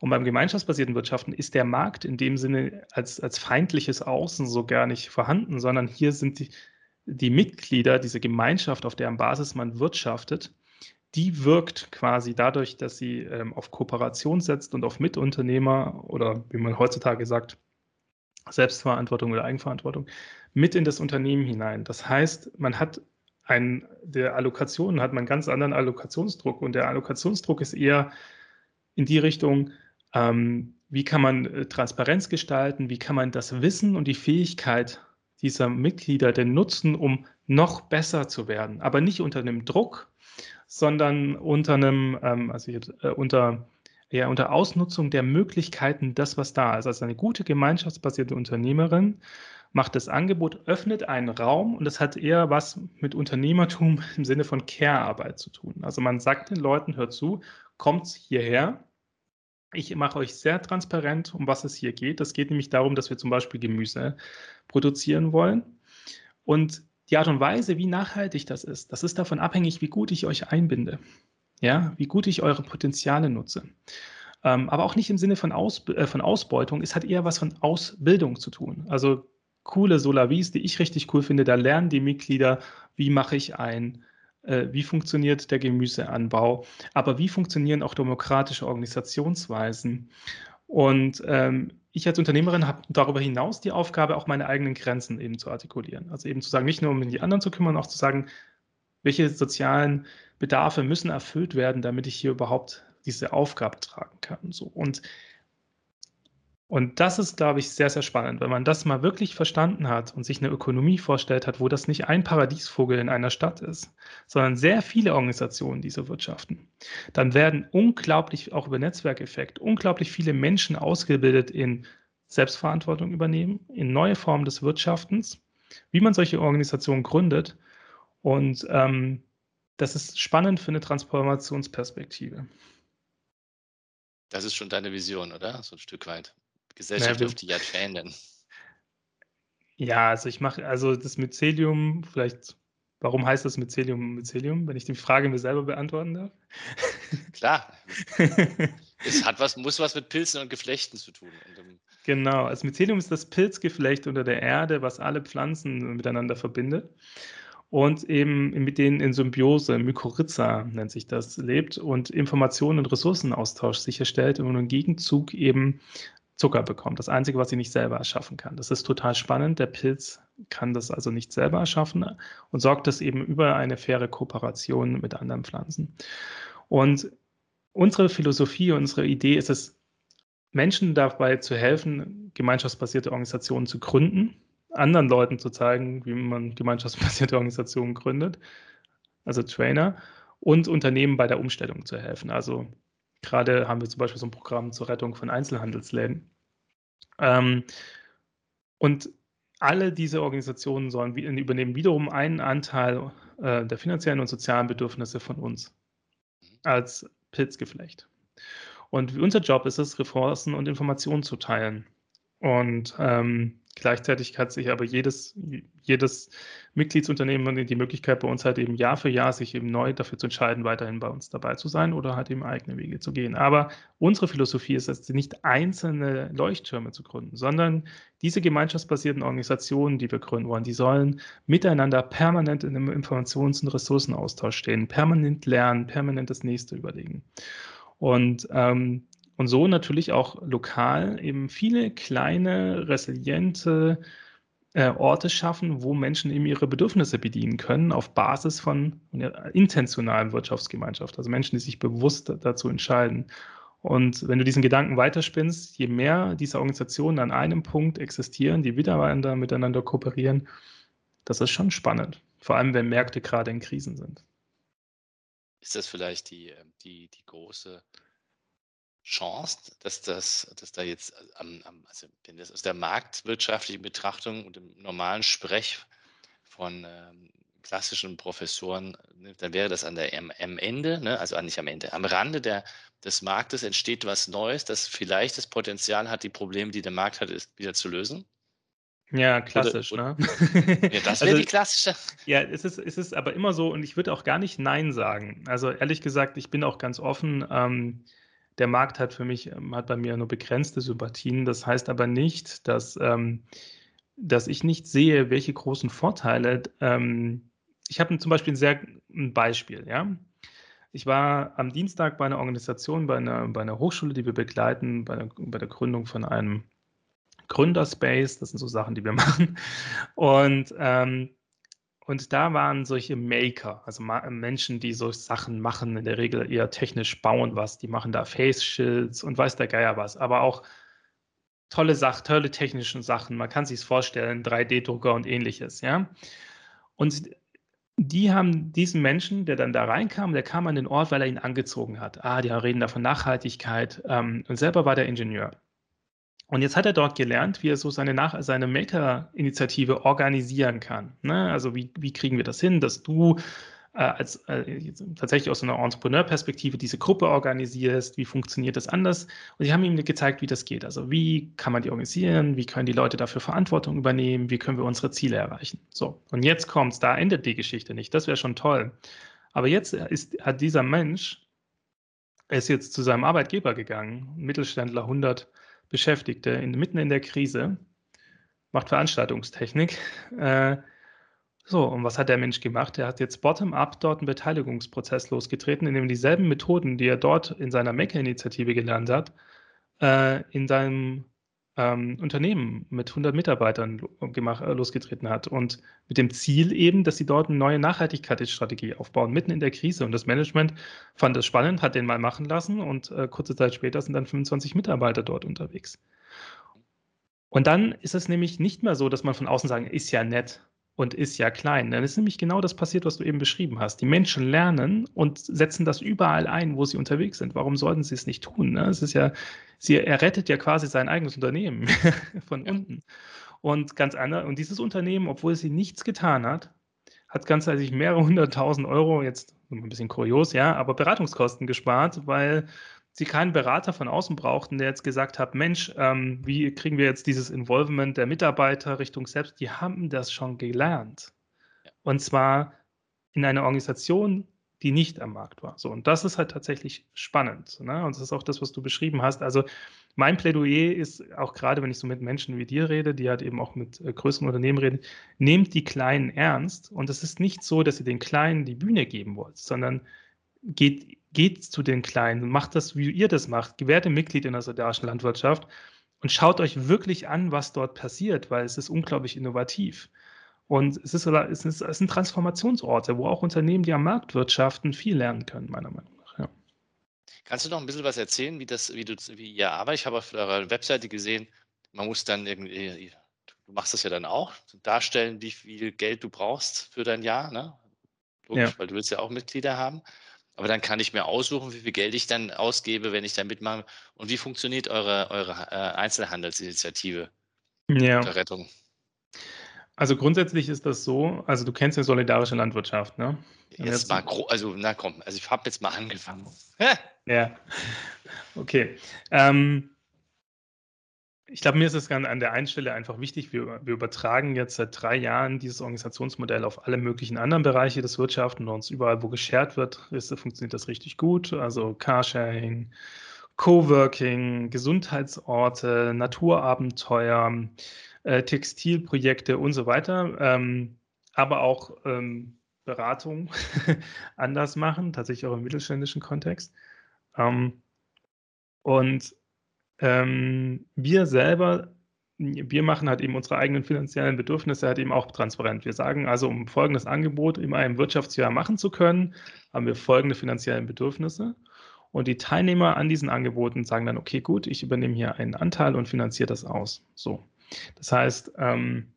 Speaker 3: Und beim gemeinschaftsbasierten Wirtschaften ist der Markt in dem Sinne als, als feindliches Außen so gar nicht vorhanden, sondern hier sind die, die Mitglieder, diese Gemeinschaft, auf deren Basis man wirtschaftet, die wirkt quasi dadurch, dass sie ähm, auf Kooperation setzt und auf Mitunternehmer oder wie man heutzutage sagt, Selbstverantwortung oder Eigenverantwortung mit in das Unternehmen hinein. Das heißt, man hat ein, der Allokation hat man einen ganz anderen Allokationsdruck und der Allokationsdruck ist eher in die Richtung, ähm, wie kann man äh, Transparenz gestalten, wie kann man das Wissen und die Fähigkeit dieser Mitglieder denn nutzen, um noch besser zu werden, aber nicht unter einem Druck, sondern unter einem, ähm, also äh, unter, ja, unter Ausnutzung der Möglichkeiten, das, was da ist. Also eine gute gemeinschaftsbasierte Unternehmerin macht das Angebot, öffnet einen Raum und das hat eher was mit Unternehmertum im Sinne von Care-Arbeit zu tun. Also man sagt den Leuten, hört zu, kommt hierher. Ich mache euch sehr transparent, um was es hier geht. Es geht nämlich darum, dass wir zum Beispiel Gemüse produzieren wollen. Und die Art und Weise, wie nachhaltig das ist, das ist davon abhängig, wie gut ich euch einbinde. Ja, wie gut ich eure Potenziale nutze. Ähm, aber auch nicht im Sinne von, Aus, äh, von Ausbeutung. Es hat eher was von Ausbildung zu tun. Also coole Solavis, die ich richtig cool finde, da lernen die Mitglieder, wie mache ich ein, äh, wie funktioniert der Gemüseanbau, aber wie funktionieren auch demokratische Organisationsweisen. Und ähm, ich als Unternehmerin habe darüber hinaus die Aufgabe, auch meine eigenen Grenzen eben zu artikulieren. Also eben zu sagen, nicht nur um die anderen zu kümmern, auch zu sagen, welche sozialen Bedarfe müssen erfüllt werden, damit ich hier überhaupt diese Aufgabe tragen kann. So. Und und das ist, glaube ich, sehr, sehr spannend, wenn man das mal wirklich verstanden hat und sich eine Ökonomie vorstellt hat, wo das nicht ein Paradiesvogel in einer Stadt ist, sondern sehr viele Organisationen, die so wirtschaften. Dann werden unglaublich, auch über Netzwerkeffekt, unglaublich viele Menschen ausgebildet in Selbstverantwortung übernehmen, in neue Formen des Wirtschaftens, wie man solche Organisationen gründet. Und ähm, das ist spannend für eine Transformationsperspektive.
Speaker 2: Das ist schon deine Vision, oder? So ein Stück weit Gesellschaft naja, dürfte ja verändern.
Speaker 3: Ja, also ich mache, also das Mycelium, vielleicht, warum heißt das Mycelium Mycelium, wenn ich die Frage mir selber beantworten darf?
Speaker 2: Klar. es hat was, muss was mit Pilzen und Geflechten zu tun.
Speaker 3: genau, das Mycelium ist das Pilzgeflecht unter der Erde, was alle Pflanzen miteinander verbindet und eben mit denen in Symbiose, Mykorrhiza nennt sich das, lebt und Informationen und Ressourcenaustausch sicherstellt und im Gegenzug eben Zucker bekommt. Das Einzige, was sie nicht selber erschaffen kann. Das ist total spannend. Der Pilz kann das also nicht selber erschaffen und sorgt das eben über eine faire Kooperation mit anderen Pflanzen. Und unsere Philosophie, unsere Idee ist es, Menschen dabei zu helfen, gemeinschaftsbasierte Organisationen zu gründen, anderen Leuten zu zeigen, wie man gemeinschaftsbasierte Organisationen gründet, also Trainer, und Unternehmen bei der Umstellung zu helfen. Also Gerade haben wir zum Beispiel so ein Programm zur Rettung von Einzelhandelsläden. Ähm, und alle diese Organisationen sollen übernehmen wiederum einen Anteil äh, der finanziellen und sozialen Bedürfnisse von uns als Pilzgeflecht. Und unser Job ist es, Ressourcen und Informationen zu teilen. Und ähm, Gleichzeitig hat sich aber jedes, jedes Mitgliedsunternehmen die Möglichkeit bei uns halt eben Jahr für Jahr sich eben neu dafür zu entscheiden, weiterhin bei uns dabei zu sein oder halt eben eigene Wege zu gehen. Aber unsere Philosophie ist es, nicht einzelne Leuchttürme zu gründen, sondern diese gemeinschaftsbasierten Organisationen, die wir gründen wollen, die sollen miteinander permanent in einem Informations- und Ressourcenaustausch stehen, permanent lernen, permanent das nächste überlegen. Und ähm, und so natürlich auch lokal eben viele kleine, resiliente äh, Orte schaffen, wo Menschen eben ihre Bedürfnisse bedienen können auf Basis von einer intentionalen Wirtschaftsgemeinschaft. Also Menschen, die sich bewusst dazu entscheiden. Und wenn du diesen Gedanken weiterspinnst, je mehr diese Organisationen an einem Punkt existieren, die miteinander, miteinander kooperieren, das ist schon spannend. Vor allem, wenn Märkte gerade in Krisen sind.
Speaker 2: Ist das vielleicht die, ähm, die, die große Chance, dass das, dass da jetzt äh, also wenn das aus der marktwirtschaftlichen Betrachtung und dem normalen Sprech von ähm, klassischen Professoren, ne, dann wäre das an der am, am Ende, ne, also nicht am Ende, am Rande der, des Marktes entsteht was Neues, das vielleicht das Potenzial hat, die Probleme, die der Markt hat, ist, wieder zu lösen.
Speaker 3: Ja, klassisch, oder,
Speaker 2: oder, ne? Ja, das wäre also, die klassische.
Speaker 3: Ja, es ist, es ist aber immer so, und ich würde auch gar nicht Nein sagen. Also ehrlich gesagt, ich bin auch ganz offen. Ähm, der Markt hat für mich, ähm, hat bei mir nur begrenzte Sympathien. Das heißt aber nicht, dass, ähm, dass ich nicht sehe, welche großen Vorteile. Ähm, ich habe zum Beispiel ein sehr ein Beispiel, ja. Ich war am Dienstag bei einer Organisation, bei einer, bei einer Hochschule, die wir begleiten, bei der, bei der Gründung von einem Gründerspace. Das sind so Sachen, die wir machen. Und ähm, und da waren solche Maker, also Menschen, die so Sachen machen, in der Regel eher technisch bauen was. Die machen da Face Shields und weiß der Geier was. Aber auch tolle Sachen, tolle technische Sachen. Man kann sich vorstellen, 3D-Drucker und ähnliches, ja. Und die haben diesen Menschen, der dann da reinkam, der kam an den Ort, weil er ihn angezogen hat. Ah, die reden da von Nachhaltigkeit. Ähm, und selber war der Ingenieur. Und jetzt hat er dort gelernt, wie er so seine, Nach seine Maker-Initiative organisieren kann. Ne? Also wie, wie kriegen wir das hin, dass du äh, als äh, tatsächlich aus einer Entrepreneur-Perspektive diese Gruppe organisierst, wie funktioniert das anders? Und sie haben ihm gezeigt, wie das geht. Also wie kann man die organisieren, wie können die Leute dafür Verantwortung übernehmen, wie können wir unsere Ziele erreichen. So, und jetzt kommt's, da endet die Geschichte nicht. Das wäre schon toll. Aber jetzt ist, hat dieser Mensch, ist jetzt zu seinem Arbeitgeber gegangen, Mittelständler 100 Beschäftigte in, mitten in der Krise, macht Veranstaltungstechnik. Äh, so, und was hat der Mensch gemacht? Er hat jetzt bottom-up dort einen Beteiligungsprozess losgetreten, in dem dieselben Methoden, die er dort in seiner Maker-Initiative gelernt hat, äh, in seinem ähm, Unternehmen mit 100 Mitarbeitern gemacht, äh, losgetreten hat. Und mit dem Ziel eben, dass sie dort eine neue Nachhaltigkeitsstrategie aufbauen, mitten in der Krise. Und das Management fand das spannend, hat den mal machen lassen und äh, kurze Zeit später sind dann 25 Mitarbeiter dort unterwegs. Und dann ist es nämlich nicht mehr so, dass man von außen sagen, ist ja nett und ist ja klein. Dann ist nämlich genau das passiert, was du eben beschrieben hast. Die Menschen lernen und setzen das überall ein, wo sie unterwegs sind. Warum sollten sie es nicht tun? Ne? Es ist ja, sie, er rettet ja quasi sein eigenes Unternehmen von ja. unten. Und ganz anders, und dieses Unternehmen, obwohl sie nichts getan hat, hat ganzheitlich mehrere hunderttausend Euro, jetzt ein bisschen kurios, ja, aber Beratungskosten gespart, weil sie keinen Berater von außen brauchten, der jetzt gesagt hat, Mensch, ähm, wie kriegen wir jetzt dieses Involvement der Mitarbeiter Richtung selbst? Die haben das schon gelernt. Und zwar in einer Organisation, die nicht am Markt war. So, und das ist halt tatsächlich spannend. Ne? Und das ist auch das, was du beschrieben hast. Also mein Plädoyer ist auch gerade, wenn ich so mit Menschen wie dir rede, die halt eben auch mit äh, größeren Unternehmen reden, nehmt die Kleinen ernst. Und es ist nicht so, dass ihr den Kleinen die Bühne geben wollt, sondern geht, geht zu den Kleinen, macht das, wie ihr das macht, werdet Mitglied in der solidarischen Landwirtschaft und schaut euch wirklich an, was dort passiert, weil es ist unglaublich innovativ. Und es, ist, es, ist, es sind Transformationsorte, wo auch Unternehmen, die am Markt wirtschaften, viel lernen können, meiner Meinung nach. Ja.
Speaker 2: Kannst du noch ein bisschen was erzählen, wie das, wie du, wie ihr arbeitet? Ich habe auf eurer Webseite gesehen, man muss dann irgendwie, du machst das ja dann auch, darstellen, wie viel Geld du brauchst für dein Jahr, ne? Logisch, ja. weil du willst ja auch Mitglieder haben. Aber dann kann ich mir aussuchen, wie viel Geld ich dann ausgebe, wenn ich da mitmache. Und wie funktioniert eure, eure äh, Einzelhandelsinitiative
Speaker 3: ja. der Rettung? Also grundsätzlich ist das so, also du kennst ja solidarische Landwirtschaft, ne?
Speaker 2: Jetzt, jetzt mal, also na komm, also ich habe jetzt mal angefangen.
Speaker 3: ja, okay. Ähm, ich glaube, mir ist es an der einen Stelle einfach wichtig, wir, wir, übertragen jetzt seit drei Jahren dieses Organisationsmodell auf alle möglichen anderen Bereiche des Wirtschaften und überall, wo geshared wird, ist, funktioniert das richtig gut. Also Carsharing, Coworking, Gesundheitsorte, Naturabenteuer, äh, Textilprojekte und so weiter, ähm, aber auch ähm, Beratung anders machen, tatsächlich auch im mittelständischen Kontext. Ähm, und ähm, wir selber, wir machen halt eben unsere eigenen finanziellen Bedürfnisse halt eben auch transparent. Wir sagen also, um folgendes Angebot in einem Wirtschaftsjahr machen zu können, haben wir folgende finanziellen Bedürfnisse. Und die Teilnehmer an diesen Angeboten sagen dann, okay, gut, ich übernehme hier einen Anteil und finanziere das aus. So. Das heißt, ähm,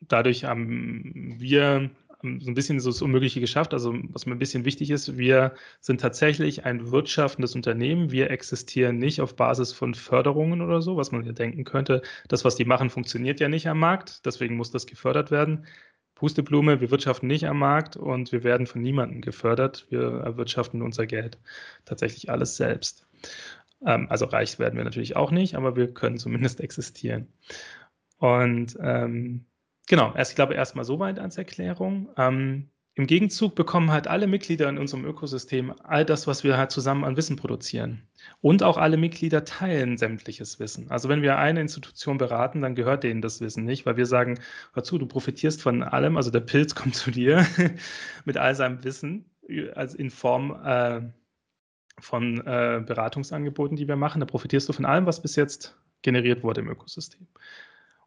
Speaker 3: dadurch haben wir so ein bisschen so das Unmögliche geschafft. Also was mir ein bisschen wichtig ist, wir sind tatsächlich ein wirtschaftendes Unternehmen. Wir existieren nicht auf Basis von Förderungen oder so, was man ja denken könnte. Das, was die machen, funktioniert ja nicht am Markt. Deswegen muss das gefördert werden. Pusteblume, wir wirtschaften nicht am Markt und wir werden von niemandem gefördert. Wir erwirtschaften unser Geld tatsächlich alles selbst. Ähm, also reich werden wir natürlich auch nicht, aber wir können zumindest existieren. Und ähm, genau, erst, ich glaube, erstmal soweit als Erklärung. Ähm, Im Gegenzug bekommen halt alle Mitglieder in unserem Ökosystem all das, was wir halt zusammen an Wissen produzieren. Und auch alle Mitglieder teilen sämtliches Wissen. Also wenn wir eine Institution beraten, dann gehört denen das Wissen nicht, weil wir sagen, hör zu, du profitierst von allem, also der Pilz kommt zu dir mit all seinem Wissen, also in Form äh, von äh, Beratungsangeboten, die wir machen. Da profitierst du von allem, was bis jetzt generiert wurde im Ökosystem.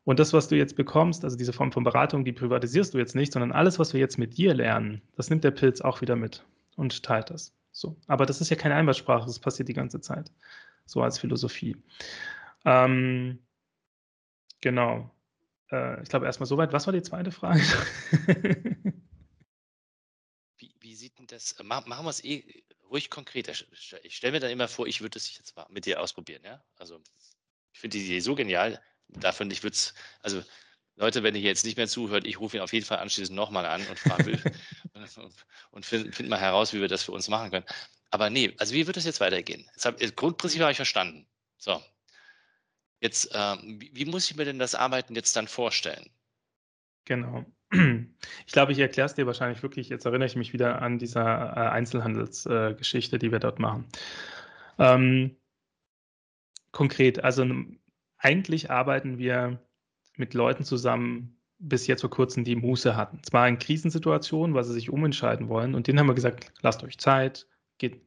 Speaker 3: Und das, was du jetzt bekommst, also diese Form von Beratung, die privatisierst du jetzt nicht, sondern alles, was wir jetzt mit dir lernen, das nimmt der Pilz auch wieder mit und teilt das. So. Aber das ist ja keine Einbahnstraße, das passiert die ganze Zeit. So als Philosophie. Ähm, genau. Äh, ich glaube erstmal soweit. Was war die zweite Frage?
Speaker 2: wie, wie, sieht denn das? Machen wir es eh ruhig konkreter. Ich stelle mir dann immer vor, ich würde es jetzt mal mit dir ausprobieren. Ja? Also ich finde die Idee so genial. Davon ich würde es, also Leute, wenn ihr jetzt nicht mehr zuhört, ich rufe ihn auf jeden Fall anschließend nochmal an und frage und finde find mal heraus, wie wir das für uns machen können. Aber nee, also wie wird das jetzt weitergehen? Jetzt hab, Grundprinzip habe ich verstanden. So. Jetzt, ähm, wie, wie muss ich mir denn das Arbeiten jetzt dann vorstellen?
Speaker 3: Genau. Ich glaube, ich erkläre es dir wahrscheinlich wirklich. Jetzt erinnere ich mich wieder an diese äh, Einzelhandelsgeschichte, äh, die wir dort machen. Ähm, konkret, also eigentlich arbeiten wir mit Leuten zusammen, bis jetzt vor kurzem die Muße hatten. Zwar in Krisensituationen, weil sie sich umentscheiden wollen. Und denen haben wir gesagt, lasst euch Zeit. Geht.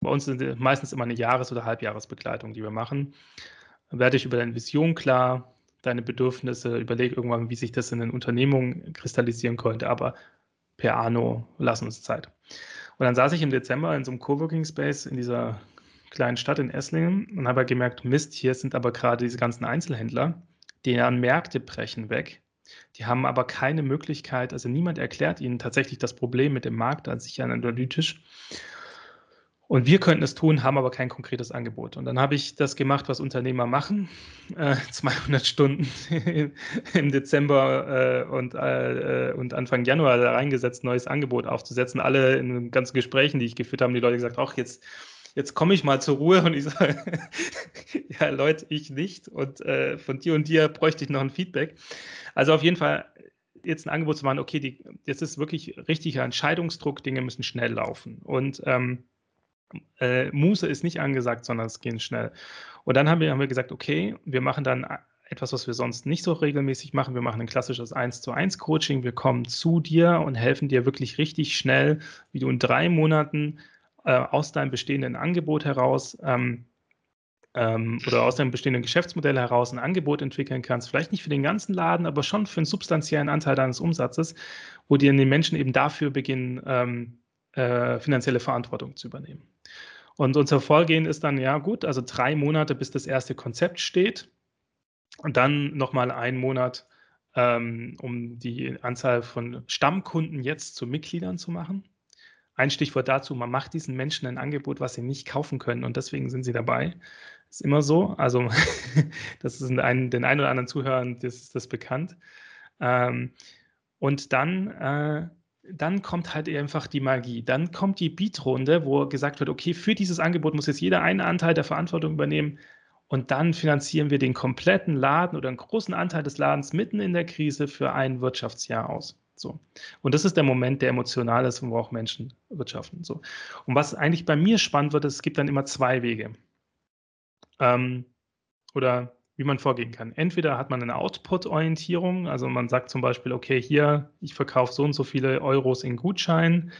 Speaker 3: Bei uns sind meistens immer eine Jahres- oder Halbjahresbegleitung, die wir machen. Werde ich über deine Vision klar, deine Bedürfnisse, überleg irgendwann, wie sich das in den Unternehmungen kristallisieren könnte, aber per Anno, lass uns Zeit. Und dann saß ich im Dezember in so einem Coworking Space in dieser kleinen Stadt in Esslingen und habe halt gemerkt, Mist, hier sind aber gerade diese ganzen Einzelhändler, deren Märkte brechen weg. Die haben aber keine Möglichkeit, also niemand erklärt ihnen tatsächlich das Problem mit dem Markt an sich analytisch. Und wir könnten es tun, haben aber kein konkretes Angebot. Und dann habe ich das gemacht, was Unternehmer machen. Äh, 200 Stunden im Dezember äh, und, äh, und Anfang Januar reingesetzt, neues Angebot aufzusetzen. Alle in den ganzen Gesprächen, die ich geführt habe, die Leute gesagt, ach, jetzt jetzt komme ich mal zur Ruhe und ich sage, ja Leute, ich nicht und äh, von dir und dir bräuchte ich noch ein Feedback. Also auf jeden Fall jetzt ein Angebot zu machen, okay, die, das ist wirklich richtiger Entscheidungsdruck, Dinge müssen schnell laufen und ähm, äh, Muße ist nicht angesagt, sondern es geht schnell. Und dann haben wir, haben wir gesagt, okay, wir machen dann etwas, was wir sonst nicht so regelmäßig machen. Wir machen ein klassisches 1 zu 1 Coaching. Wir kommen zu dir und helfen dir wirklich richtig schnell, wie du in drei Monaten äh, aus deinem bestehenden Angebot heraus ähm, ähm, oder aus deinem bestehenden Geschäftsmodell heraus ein Angebot entwickeln kannst. Vielleicht nicht für den ganzen Laden, aber schon für einen substanziellen Anteil deines Umsatzes, wo dir die Menschen eben dafür beginnen, ähm, äh, finanzielle Verantwortung zu übernehmen. Und unser Vorgehen ist dann, ja gut, also drei Monate, bis das erste Konzept steht und dann nochmal einen Monat, ähm, um die Anzahl von Stammkunden jetzt zu Mitgliedern zu machen. Ein Stichwort dazu, man macht diesen Menschen ein Angebot, was sie nicht kaufen können und deswegen sind sie dabei. Ist immer so. Also das ist ein, den einen oder anderen Zuhörern, das ist das bekannt. Ähm, und dann, äh, dann kommt halt einfach die Magie. Dann kommt die Beat-Runde, wo gesagt wird, okay, für dieses Angebot muss jetzt jeder einen Anteil der Verantwortung übernehmen und dann finanzieren wir den kompletten Laden oder einen großen Anteil des Ladens mitten in der Krise für ein Wirtschaftsjahr aus. So. Und das ist der Moment, der emotional ist, wo auch Menschen wirtschaften. So. Und was eigentlich bei mir spannend wird, ist, es gibt dann immer zwei Wege. Ähm, oder wie man vorgehen kann. Entweder hat man eine Output-Orientierung, also man sagt zum Beispiel, okay, hier, ich verkaufe so und so viele Euros in Gutscheinen.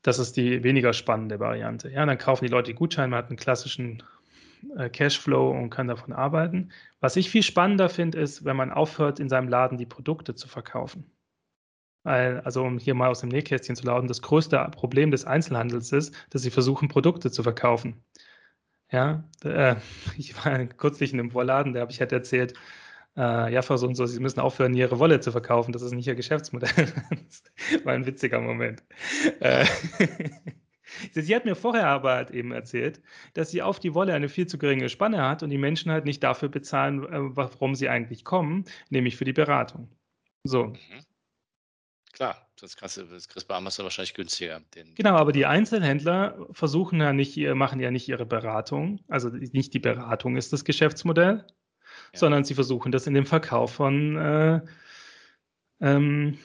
Speaker 3: Das ist die weniger spannende Variante. Ja, dann kaufen die Leute die Gutscheine, man hat einen klassischen äh, Cashflow und kann davon arbeiten. Was ich viel spannender finde, ist, wenn man aufhört, in seinem Laden die Produkte zu verkaufen. Also um hier mal aus dem Nähkästchen zu lauten, das größte Problem des Einzelhandels ist, dass sie versuchen, Produkte zu verkaufen. Ja, äh, ich war kürzlich in einem Wolladen, der habe ich halt erzählt, äh, ja, Frau so und so, Sie müssen aufhören, Ihre Wolle zu verkaufen. Das ist nicht Ihr Geschäftsmodell. war ein witziger Moment. Äh, sie hat mir vorher aber halt eben erzählt, dass sie auf die Wolle eine viel zu geringe Spanne hat und die Menschen halt nicht dafür bezahlen, äh, warum sie eigentlich kommen, nämlich für die Beratung. So. Mhm.
Speaker 2: Klar, das kriegst, du, das kriegst bei Amazon wahrscheinlich günstiger.
Speaker 3: Genau, aber die Einzelhändler versuchen ja nicht, machen ja nicht ihre Beratung. Also nicht die Beratung ist das Geschäftsmodell, ja. sondern sie versuchen das in dem Verkauf von, äh, ähm,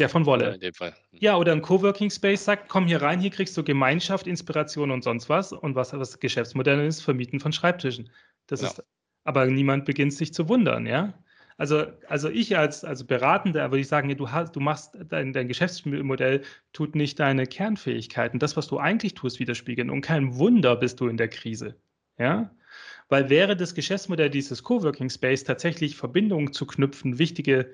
Speaker 3: ja, von Wolle. Ja, in dem Fall. Hm. Ja, oder ein Coworking Space sagt, komm hier rein, hier kriegst du Gemeinschaft, Inspiration und sonst was. Und was das Geschäftsmodell ist, Vermieten von Schreibtischen. Das ja. ist, aber niemand beginnt sich zu wundern, ja. Also, also ich als, als Beratender würde ich sagen, du, hast, du machst dein, dein Geschäftsmodell tut nicht deine Kernfähigkeiten, das, was du eigentlich tust, widerspiegeln. Und kein Wunder bist du in der Krise. Ja? Weil wäre das Geschäftsmodell dieses Coworking Space tatsächlich Verbindungen zu knüpfen, wichtige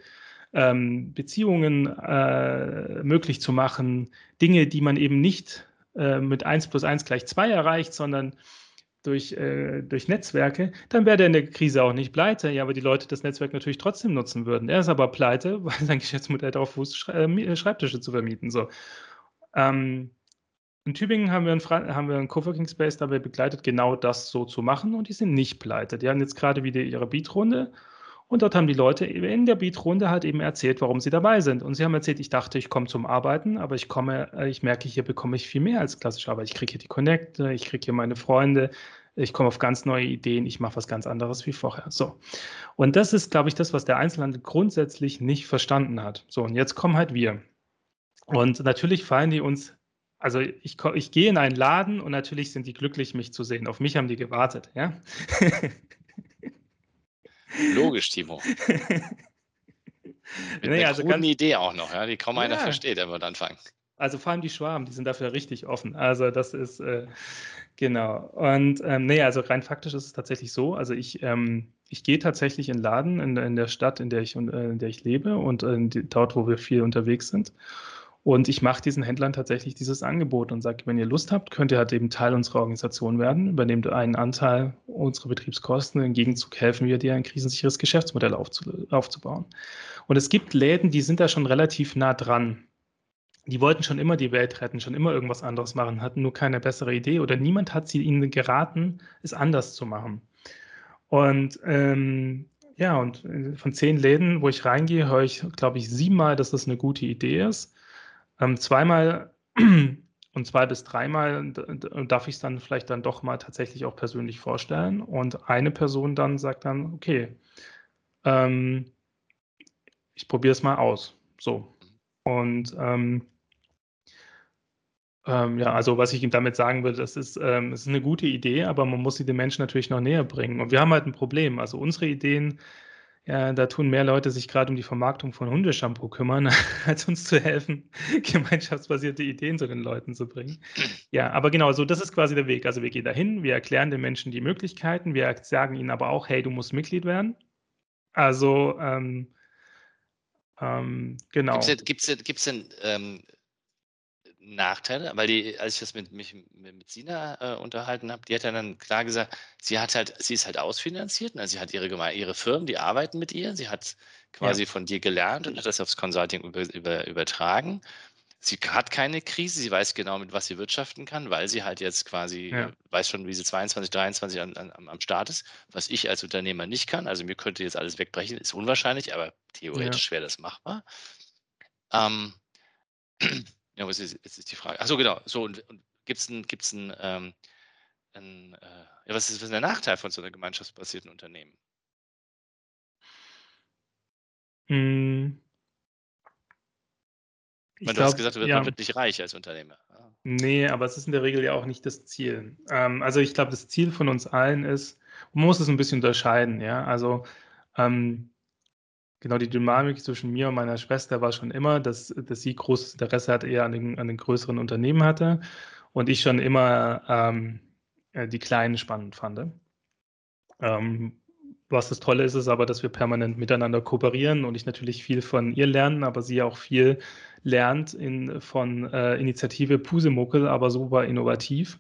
Speaker 3: ähm, Beziehungen äh, möglich zu machen, Dinge, die man eben nicht äh, mit 1 plus 1 gleich 2 erreicht, sondern durch, äh, durch Netzwerke, dann wäre der in der Krise auch nicht pleite. Ja, aber die Leute das Netzwerk natürlich trotzdem nutzen würden. Er ist aber pleite, weil sein Geschäftsmodell darauf fußt, äh, Schreibtische zu vermieten. So. Ähm, in Tübingen haben wir, einen, haben wir einen Coworking Space dabei begleitet, genau das so zu machen und die sind nicht pleite. Die haben jetzt gerade wieder ihre Beat-Runde und dort haben die Leute in der Beat-Runde halt eben erzählt, warum sie dabei sind. Und sie haben erzählt, ich dachte, ich komme zum Arbeiten, aber ich komme, äh, ich merke, hier bekomme ich viel mehr als klassische Arbeit. Ich kriege hier die Connecte, ich kriege hier meine Freunde, ich komme auf ganz neue Ideen, ich mache was ganz anderes wie vorher. So. Und das ist, glaube ich, das, was der Einzelhandel grundsätzlich nicht verstanden hat. So, und jetzt kommen halt wir. Und natürlich fallen die uns, also ich, ich gehe in einen Laden und natürlich sind die glücklich, mich zu sehen. Auf mich haben die gewartet, ja.
Speaker 2: Logisch, Timo. Mit nee, also ganz, Idee auch noch, ja, die kaum ja, einer versteht, er wird anfangen.
Speaker 3: Also vor allem die Schwaben, die sind dafür richtig offen. Also das ist äh, genau. Und ähm, nee, also rein faktisch ist es tatsächlich so. Also ich, ähm, ich gehe tatsächlich in Laden in, in, der Stadt, in der ich, äh, in der ich lebe und äh, dort, wo wir viel unterwegs sind. Und ich mache diesen Händlern tatsächlich dieses Angebot und sage, wenn ihr Lust habt, könnt ihr halt eben Teil unserer Organisation werden, übernehmt einen Anteil unserer Betriebskosten. Im Gegenzug helfen wir dir, ein krisensicheres Geschäftsmodell aufzubauen. Und es gibt Läden, die sind da schon relativ nah dran. Die wollten schon immer die Welt retten, schon immer irgendwas anderes machen, hatten nur keine bessere Idee oder niemand hat sie ihnen geraten, es anders zu machen. Und ähm, ja, und von zehn Läden, wo ich reingehe, höre ich, glaube ich, siebenmal, dass das eine gute Idee ist. Ähm, zweimal, und zwei bis dreimal darf ich es dann vielleicht dann doch mal tatsächlich auch persönlich vorstellen. Und eine Person dann sagt dann, okay, ähm, ich probiere es mal aus. So. Und ähm, ähm, ja, also was ich ihm damit sagen will, das ist, ähm, das ist eine gute Idee, aber man muss sie den Menschen natürlich noch näher bringen. Und wir haben halt ein Problem. Also unsere Ideen, ja, da tun mehr Leute sich gerade um die Vermarktung von Hundeshampoo kümmern, als uns zu helfen, gemeinschaftsbasierte Ideen zu den Leuten zu bringen. Ja, aber genau, so das ist quasi der Weg. Also wir gehen dahin, wir erklären den Menschen die Möglichkeiten, wir sagen ihnen aber auch, hey, du musst Mitglied werden. Also ähm, ähm, genau.
Speaker 2: Gibt es denn, gibt's denn ähm, Nachteile, weil die, als ich das mit mich mit Sina äh, unterhalten habe, die hat ja dann klar gesagt, sie hat halt, sie ist halt ausfinanziert, ne? sie hat ihre ihre Firmen, die arbeiten mit ihr, sie hat quasi ja. von dir gelernt und hat das aufs Consulting über, über, übertragen. Sie hat keine Krise, sie weiß genau, mit was sie wirtschaften kann, weil sie halt jetzt quasi ja. weiß schon, wie sie 22, 23 an, an, am Start ist, was ich als Unternehmer nicht kann. Also mir könnte jetzt alles wegbrechen, ist unwahrscheinlich, aber theoretisch ja. wäre das machbar. Ähm, ja, was ist, jetzt ist die Frage. Achso, genau. So, und, und gibt es ein, gibt's ein, ähm, ein äh, ja, was ist, was ist der Nachteil von so einer gemeinschaftsbasierten Unternehmen?
Speaker 3: Hm.
Speaker 2: Ich meine, du glaub, hast gesagt, ja. man wird nicht reich als Unternehmer.
Speaker 3: Ah. Nee, aber es ist in der Regel ja auch nicht das Ziel. Ähm, also ich glaube, das Ziel von uns allen ist, man muss es ein bisschen unterscheiden, ja. Also ähm, Genau, die Dynamik zwischen mir und meiner Schwester war schon immer, dass, dass sie großes Interesse hat, eher an den, an den größeren Unternehmen hatte und ich schon immer ähm, äh, die kleinen spannend fand. Ähm, was das Tolle ist, ist aber, dass wir permanent miteinander kooperieren und ich natürlich viel von ihr lernen, aber sie auch viel lernt in, von äh, Initiative Pusemuckel, aber super innovativ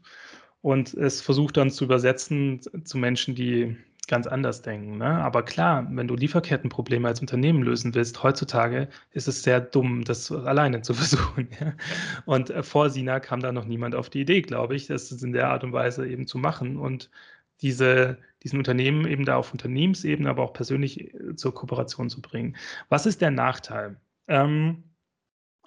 Speaker 3: und es versucht dann zu übersetzen zu Menschen, die ganz anders denken. Ne? Aber klar, wenn du Lieferkettenprobleme als Unternehmen lösen willst, heutzutage ist es sehr dumm, das alleine zu versuchen. Ja? Und äh, vor Sina kam da noch niemand auf die Idee, glaube ich, das in der Art und Weise eben zu machen und diese, diesen Unternehmen eben da auf Unternehmensebene, aber auch persönlich äh, zur Kooperation zu bringen. Was ist der Nachteil? Ähm,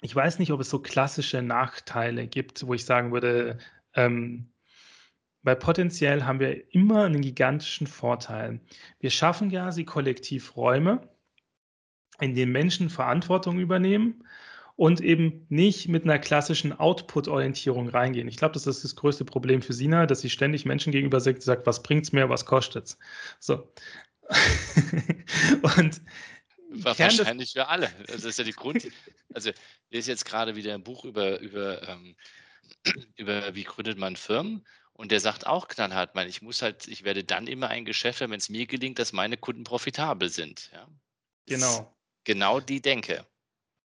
Speaker 3: ich weiß nicht, ob es so klassische Nachteile gibt, wo ich sagen würde, ähm, weil potenziell haben wir immer einen gigantischen Vorteil. Wir schaffen quasi kollektiv Räume, in denen Menschen Verantwortung übernehmen und eben nicht mit einer klassischen Output-Orientierung reingehen. Ich glaube, das ist das größte Problem für Sina, dass sie ständig Menschen gegenüber sagt, sagt was es mir, was kostet es? So.
Speaker 2: und wahrscheinlich für alle. Das ist ja die Grund. Also, ich lese jetzt gerade wieder ein Buch über, über, ähm, über wie gründet man Firmen. Und der sagt auch knallhart, man, ich muss halt, ich werde dann immer ein Geschäft haben, wenn es mir gelingt, dass meine Kunden profitabel sind. Ja?
Speaker 3: Genau.
Speaker 2: Genau die Denke.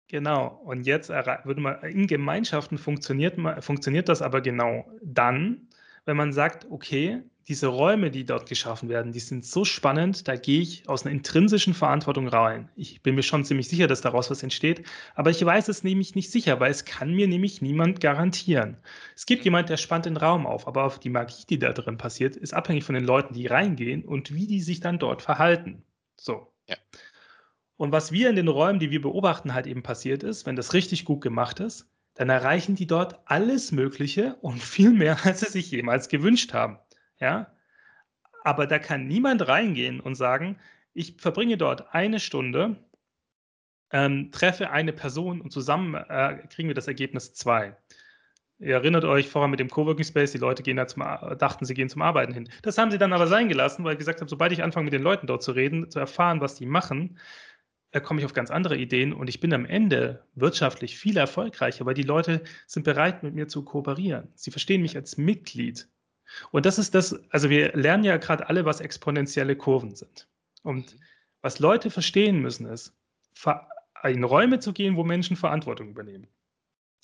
Speaker 3: Genau. Und jetzt würde man in Gemeinschaften funktioniert, funktioniert das aber genau dann, wenn man sagt, okay, diese Räume, die dort geschaffen werden, die sind so spannend, da gehe ich aus einer intrinsischen Verantwortung rein. Ich bin mir schon ziemlich sicher, dass daraus was entsteht, aber ich weiß es nämlich nicht sicher, weil es kann mir nämlich niemand garantieren. Es gibt jemand, der spannt den Raum auf, aber die Magie, die da drin passiert, ist abhängig von den Leuten, die reingehen und wie die sich dann dort verhalten. So. Ja. Und was wir in den Räumen, die wir beobachten, halt eben passiert ist, wenn das richtig gut gemacht ist, dann erreichen die dort alles Mögliche und viel mehr, als sie sich jemals gewünscht haben. Ja? Aber da kann niemand reingehen und sagen, ich verbringe dort eine Stunde, ähm, treffe eine Person und zusammen äh, kriegen wir das Ergebnis zwei. Ihr erinnert euch vorher mit dem Coworking Space, die Leute gehen da zum, dachten, sie gehen zum Arbeiten hin. Das haben sie dann aber sein gelassen, weil ich gesagt habe, sobald ich anfange, mit den Leuten dort zu reden, zu erfahren, was die machen, da komme ich auf ganz andere Ideen und ich bin am Ende wirtschaftlich viel erfolgreicher, weil die Leute sind bereit, mit mir zu kooperieren. Sie verstehen mich als Mitglied und das ist das, also wir lernen ja gerade alle, was exponentielle Kurven sind. Und mhm. was Leute verstehen müssen, ist, in Räume zu gehen, wo Menschen Verantwortung übernehmen.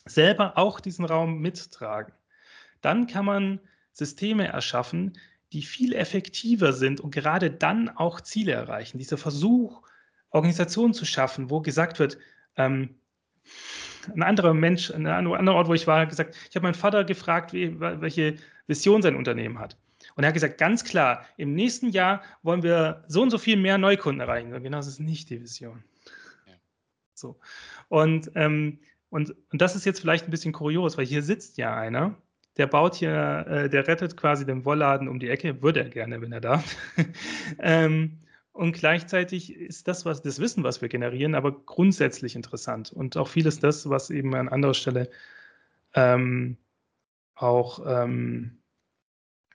Speaker 3: Selber auch diesen Raum mittragen. Dann kann man Systeme erschaffen, die viel effektiver sind und gerade dann auch Ziele erreichen. Dieser Versuch, Organisationen zu schaffen, wo gesagt wird, ähm, ein anderer Mensch, ein anderer Ort, wo ich war, hat gesagt, ich habe meinen Vater gefragt, wie, welche Vision sein Unternehmen hat. Und er hat gesagt, ganz klar, im nächsten Jahr wollen wir so und so viel mehr Neukunden erreichen. Und genau das ist nicht die Vision. Ja. So. Und, ähm, Und, und das ist jetzt vielleicht ein bisschen kurios, weil hier sitzt ja einer, der baut hier, äh, der rettet quasi den Wollladen um die Ecke, würde er gerne, wenn er darf. ähm, und gleichzeitig ist das, was das Wissen, was wir generieren, aber grundsätzlich interessant. Und auch vieles das, was eben an anderer Stelle ähm, auch, ähm,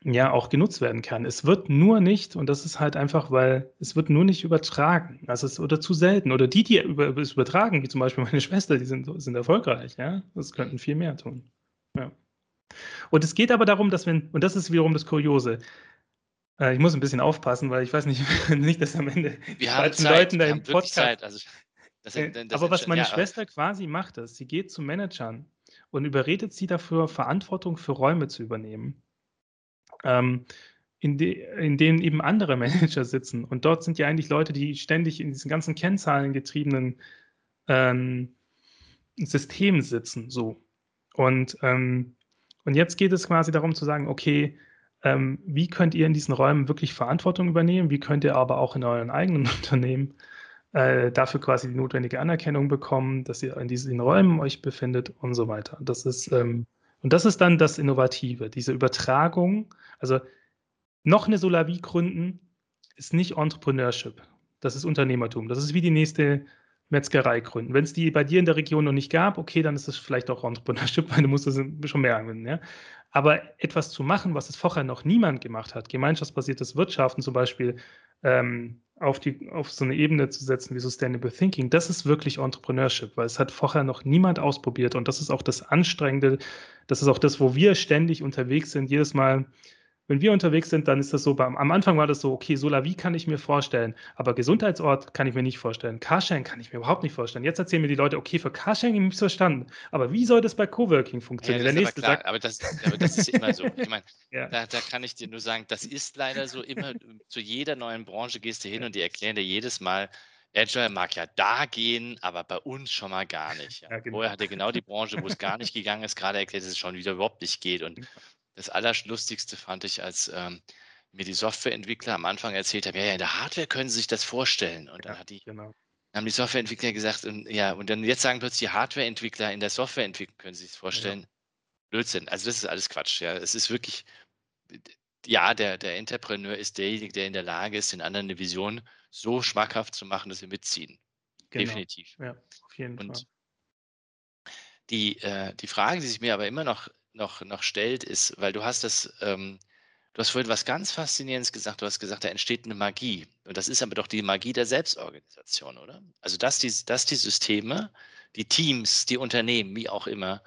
Speaker 3: ja, auch genutzt werden kann. Es wird nur nicht, und das ist halt einfach, weil es wird nur nicht übertragen. Also es, oder zu selten. Oder die, die über, es übertragen, wie zum Beispiel meine Schwester, die sind, sind erfolgreich, ja. Das könnten viel mehr tun. Ja. Und es geht aber darum, dass wenn, und das ist wiederum das Kuriose, ich muss ein bisschen aufpassen, weil ich weiß nicht, nicht dass am Ende
Speaker 2: wir haben Zeit, Leuten da im Podcast. Zeit. Also,
Speaker 3: das, das, das aber was meine ja, Schwester quasi macht, ist, sie geht zu Managern und überredet sie dafür, Verantwortung für Räume zu übernehmen, ähm, in, de, in, denen eben andere Manager sitzen. Und dort sind ja eigentlich Leute, die ständig in diesen ganzen Kennzahlen getriebenen ähm, Systemen sitzen. So. Und ähm, und jetzt geht es quasi darum zu sagen, okay, ähm, wie könnt ihr in diesen Räumen wirklich Verantwortung übernehmen? Wie könnt ihr aber auch in euren eigenen Unternehmen äh, dafür quasi die notwendige Anerkennung bekommen, dass ihr in diesen Räumen euch befindet und so weiter. Das ist, ähm, und das ist dann das Innovative, diese Übertragung. Also noch eine Solavi gründen ist nicht Entrepreneurship. Das ist Unternehmertum. Das ist wie die nächste Metzgerei gründen. Wenn es die bei dir in der Region noch nicht gab, okay, dann ist es vielleicht auch Entrepreneurship, weil du musst es schon mehr anwenden. Ja? Aber etwas zu machen, was es vorher noch niemand gemacht hat, gemeinschaftsbasiertes Wirtschaften zum Beispiel ähm, auf, die, auf so eine Ebene zu setzen wie Sustainable Thinking, das ist wirklich Entrepreneurship, weil es hat vorher noch niemand ausprobiert und das ist auch das Anstrengende, das ist auch das, wo wir ständig unterwegs sind, jedes Mal wenn wir unterwegs sind, dann ist das so, am Anfang war das so, okay, Solavi kann ich mir vorstellen, aber Gesundheitsort kann ich mir nicht vorstellen. Carsharing kann ich mir überhaupt nicht vorstellen. Jetzt erzählen mir die Leute, okay, für Carsharing habe ich es verstanden, aber wie soll das bei Coworking funktionieren?
Speaker 2: Ja, Der nächste klar, sagt, aber das, aber das ist immer so. Ich meine, ja. da, da, kann ich dir nur sagen, das ist leider so immer, zu jeder neuen Branche gehst du hin und die erklären dir jedes Mal, Agile mag ja da gehen, aber bei uns schon mal gar nicht. Ja. Ja, genau. Vorher hat er genau die Branche, wo es gar nicht gegangen ist, gerade erklärt, dass es schon wieder überhaupt nicht geht. Und das Allerlustigste fand ich, als ähm, mir die Softwareentwickler am Anfang erzählt haben, ja, ja, in der Hardware können sie sich das vorstellen. Und dann ja, hat die, genau. haben die Softwareentwickler gesagt, und, ja, und dann jetzt sagen plötzlich die Hardwareentwickler in der Softwareentwicklung können sie sich das vorstellen. Ja. Blödsinn. Also das ist alles Quatsch. Ja, es ist wirklich, ja, der, der Entrepreneur ist derjenige, der in der Lage ist, den anderen eine Vision so schmackhaft zu machen, dass sie mitziehen. Genau. Definitiv. Ja, auf jeden und Fall. Die, äh, die Frage, die sich mir aber immer noch noch, noch stellt, ist, weil du hast das, ähm, du hast vorhin was ganz Faszinierendes gesagt, du hast gesagt, da entsteht eine Magie. Und das ist aber doch die Magie der Selbstorganisation, oder? Also, dass die, dass die Systeme, die Teams, die Unternehmen, wie auch immer,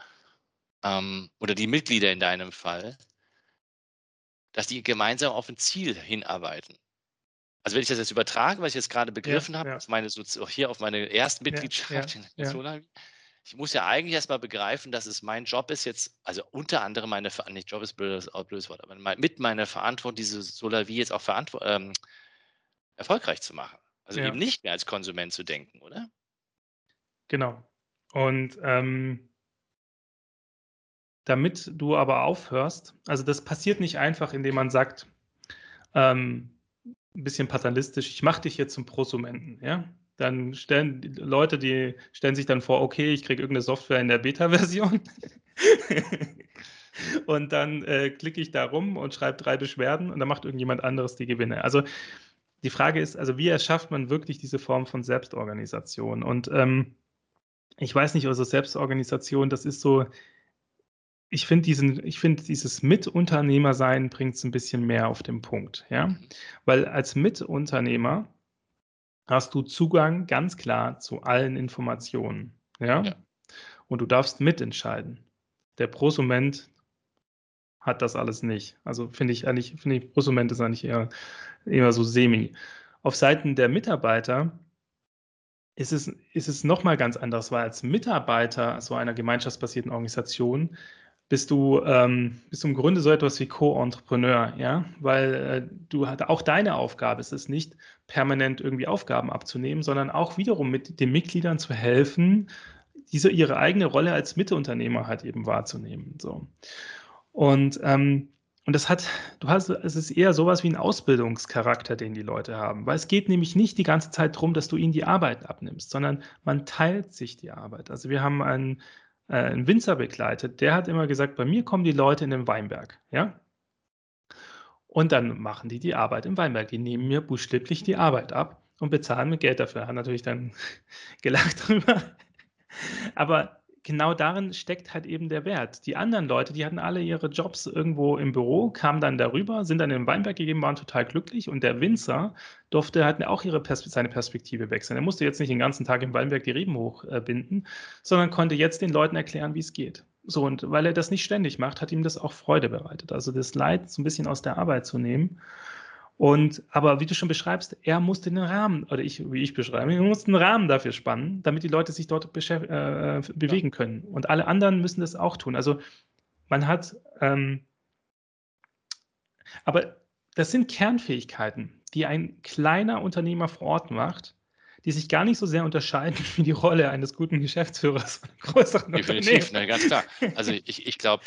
Speaker 2: ähm, oder die Mitglieder in deinem Fall, dass die gemeinsam auf ein Ziel hinarbeiten. Also wenn ich das jetzt übertrage, was ich jetzt gerade begriffen ja, habe, ja. meine, so, hier auf meine erste Mitgliedschaft ja, in Solar, ich muss ja eigentlich erstmal begreifen, dass es mein Job ist jetzt, also unter anderem meine, nicht Job ist blödes, blödes Wort, aber mit meiner Verantwortung, diese Solavi jetzt auch ähm, erfolgreich zu machen. Also ja. eben nicht mehr als Konsument zu denken, oder?
Speaker 3: Genau. Und ähm, damit du aber aufhörst, also das passiert nicht einfach, indem man sagt, ähm, ein bisschen paternalistisch, ich mache dich jetzt zum Prosumenten, ja? Dann stellen Leute, die stellen sich dann vor, okay, ich kriege irgendeine Software in der Beta-Version. und dann äh, klicke ich da rum und schreibe drei Beschwerden und dann macht irgendjemand anderes die Gewinne. Also die Frage ist, also wie erschafft man wirklich diese Form von Selbstorganisation? Und ähm, ich weiß nicht, also Selbstorganisation, das ist so, ich finde diesen, ich finde dieses Mitunternehmersein bringt es ein bisschen mehr auf den Punkt, ja, weil als Mitunternehmer hast du Zugang ganz klar zu allen Informationen. Ja? ja. Und du darfst mitentscheiden. Der Prosument hat das alles nicht. Also finde ich eigentlich, finde ich, Prosument ist eigentlich eher, eher so semi. Auf Seiten der Mitarbeiter ist es, ist es nochmal ganz anders, weil als Mitarbeiter so einer gemeinschaftsbasierten Organisation bist du, ähm, bist im Grunde so etwas wie Co-Entrepreneur, ja, weil äh, du auch deine Aufgabe ist es nicht, permanent irgendwie Aufgaben abzunehmen, sondern auch wiederum mit den Mitgliedern zu helfen, diese ihre eigene Rolle als Mitteunternehmer halt eben wahrzunehmen. So. Und, ähm, und das hat, du hast, es ist eher sowas wie ein Ausbildungscharakter, den die Leute haben. Weil es geht nämlich nicht die ganze Zeit darum, dass du ihnen die Arbeit abnimmst, sondern man teilt sich die Arbeit. Also wir haben ein, äh, einen Winzer begleitet, der hat immer gesagt, bei mir kommen die Leute in den Weinberg, ja. Und dann machen die die Arbeit im Weinberg. Die nehmen mir buchstäblich die Arbeit ab und bezahlen mir Geld dafür. Hat natürlich dann gelacht drüber. Aber genau darin steckt halt eben der Wert. Die anderen Leute, die hatten alle ihre Jobs irgendwo im Büro, kamen dann darüber, sind dann in den Weinberg gegeben, waren total glücklich und der Winzer durfte halt auch ihre Pers seine Perspektive wechseln. Er musste jetzt nicht den ganzen Tag im Weinberg die Reben hochbinden, sondern konnte jetzt den Leuten erklären, wie es geht. So, und weil er das nicht ständig macht, hat ihm das auch Freude bereitet. Also das Leid so ein bisschen aus der Arbeit zu nehmen und aber wie du schon beschreibst, er musste den Rahmen, oder ich, wie ich beschreibe, er musste einen Rahmen dafür spannen, damit die Leute sich dort äh, bewegen ja. können. Und alle anderen müssen das auch tun. Also man hat, ähm, aber das sind Kernfähigkeiten, die ein kleiner Unternehmer vor Ort macht, die sich gar nicht so sehr unterscheiden wie die Rolle eines guten Geschäftsführers.
Speaker 2: Definitiv, ne, ganz klar. Also ich, ich glaube,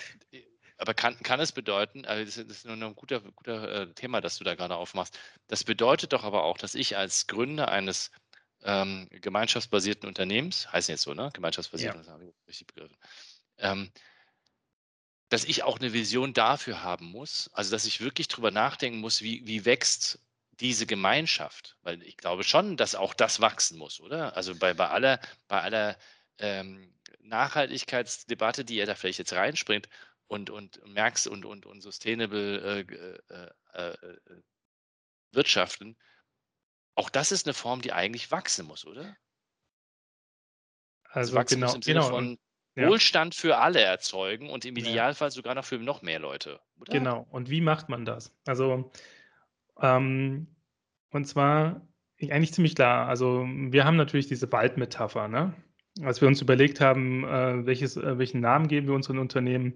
Speaker 2: aber kann, kann es bedeuten, also das ist nur ein guter, guter äh, Thema, das du da gerade aufmachst. Das bedeutet doch aber auch, dass ich als Gründer eines ähm, gemeinschaftsbasierten Unternehmens, heißt jetzt so, ne? Gemeinschaftsbasierten, ja. das habe ich richtig begriffen, ähm, dass ich auch eine Vision dafür haben muss, also dass ich wirklich drüber nachdenken muss, wie, wie wächst diese Gemeinschaft? Weil ich glaube schon, dass auch das wachsen muss, oder? Also bei, bei aller, bei aller ähm, Nachhaltigkeitsdebatte, die ihr da vielleicht jetzt reinspringt, und, und merkst und, und, und sustainable äh, äh, äh, äh, wirtschaften, auch das ist eine Form, die eigentlich wachsen muss, oder?
Speaker 3: Also, also wachsen genau, muss
Speaker 2: im Sinne genau. von ja. Wohlstand für alle erzeugen und im Idealfall ja. sogar noch für noch mehr Leute,
Speaker 3: oder? Genau. Und wie macht man das? Also, ähm, und zwar eigentlich ziemlich klar. Also, wir haben natürlich diese Waldmetapher, ne? Als wir uns überlegt haben, äh, welches, äh, welchen Namen geben wir unseren Unternehmen,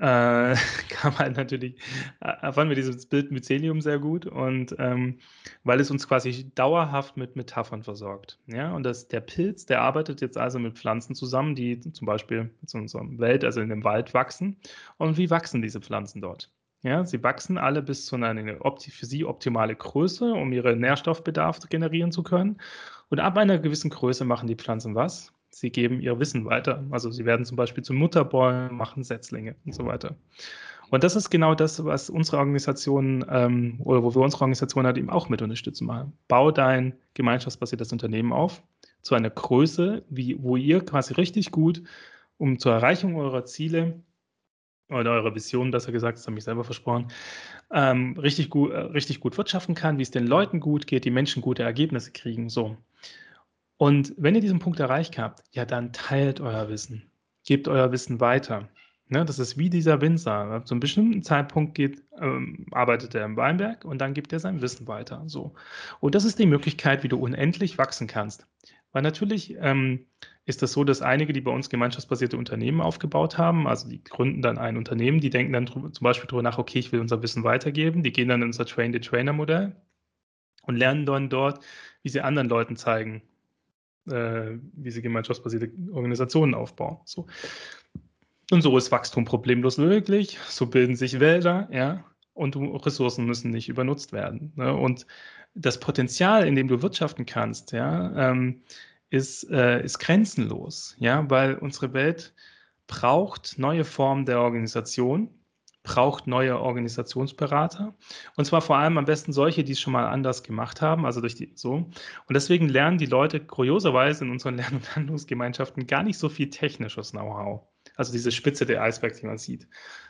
Speaker 3: äh, kam halt natürlich, äh, fanden wir dieses Bild Mycelium sehr gut und ähm, weil es uns quasi dauerhaft mit Metaphern versorgt. Ja, und das, der Pilz, der arbeitet jetzt also mit Pflanzen zusammen, die zum Beispiel in unserer Welt, also in dem Wald wachsen. Und wie wachsen diese Pflanzen dort? Ja, sie wachsen alle bis zu einer für sie optimale Größe, um ihren Nährstoffbedarf generieren zu können. Und ab einer gewissen Größe machen die Pflanzen was? Sie geben ihr Wissen weiter. Also sie werden zum Beispiel zu Mutterbäumen, machen Setzlinge und so weiter. Und das ist genau das, was unsere Organisation ähm, oder wo wir unsere Organisation halt eben auch mit unterstützen machen. Bau dein gemeinschaftsbasiertes Unternehmen auf zu einer Größe, wie, wo ihr quasi richtig gut, um zur Erreichung eurer Ziele oder eurer Vision, besser gesagt, das habe ich selber versprochen, ähm, richtig, gut, äh, richtig gut wirtschaften kann, wie es den Leuten gut geht, die Menschen gute Ergebnisse kriegen. So. Und wenn ihr diesen Punkt erreicht habt, ja, dann teilt euer Wissen. Gebt euer Wissen weiter. Ne, das ist wie dieser Winzer. Zu einem bestimmten Zeitpunkt geht, ähm, arbeitet er im Weinberg und dann gibt er sein Wissen weiter. So. Und das ist die Möglichkeit, wie du unendlich wachsen kannst. Weil natürlich ähm, ist das so, dass einige, die bei uns gemeinschaftsbasierte Unternehmen aufgebaut haben, also die gründen dann ein Unternehmen, die denken dann zum Beispiel darüber nach, okay, ich will unser Wissen weitergeben, die gehen dann in unser Train-the-Trainer-Modell und lernen dann dort, wie sie anderen Leuten zeigen, äh, wie sie gemeinschaftsbasierte Organisationen aufbauen. So. Und so ist Wachstum problemlos möglich, so bilden sich Wälder, ja, und Ressourcen müssen nicht übernutzt werden. Ne? Und das Potenzial, in dem du wirtschaften kannst, ja, ähm, ist, äh, ist grenzenlos, ja, weil unsere Welt braucht neue Formen der Organisation, braucht neue Organisationsberater. Und zwar vor allem am besten solche, die es schon mal anders gemacht haben, also durch die so. Und deswegen lernen die Leute kurioserweise in unseren Lern- und Handlungsgemeinschaften gar nicht so viel technisches Know-how. Also diese Spitze der Eisberg, die man sieht.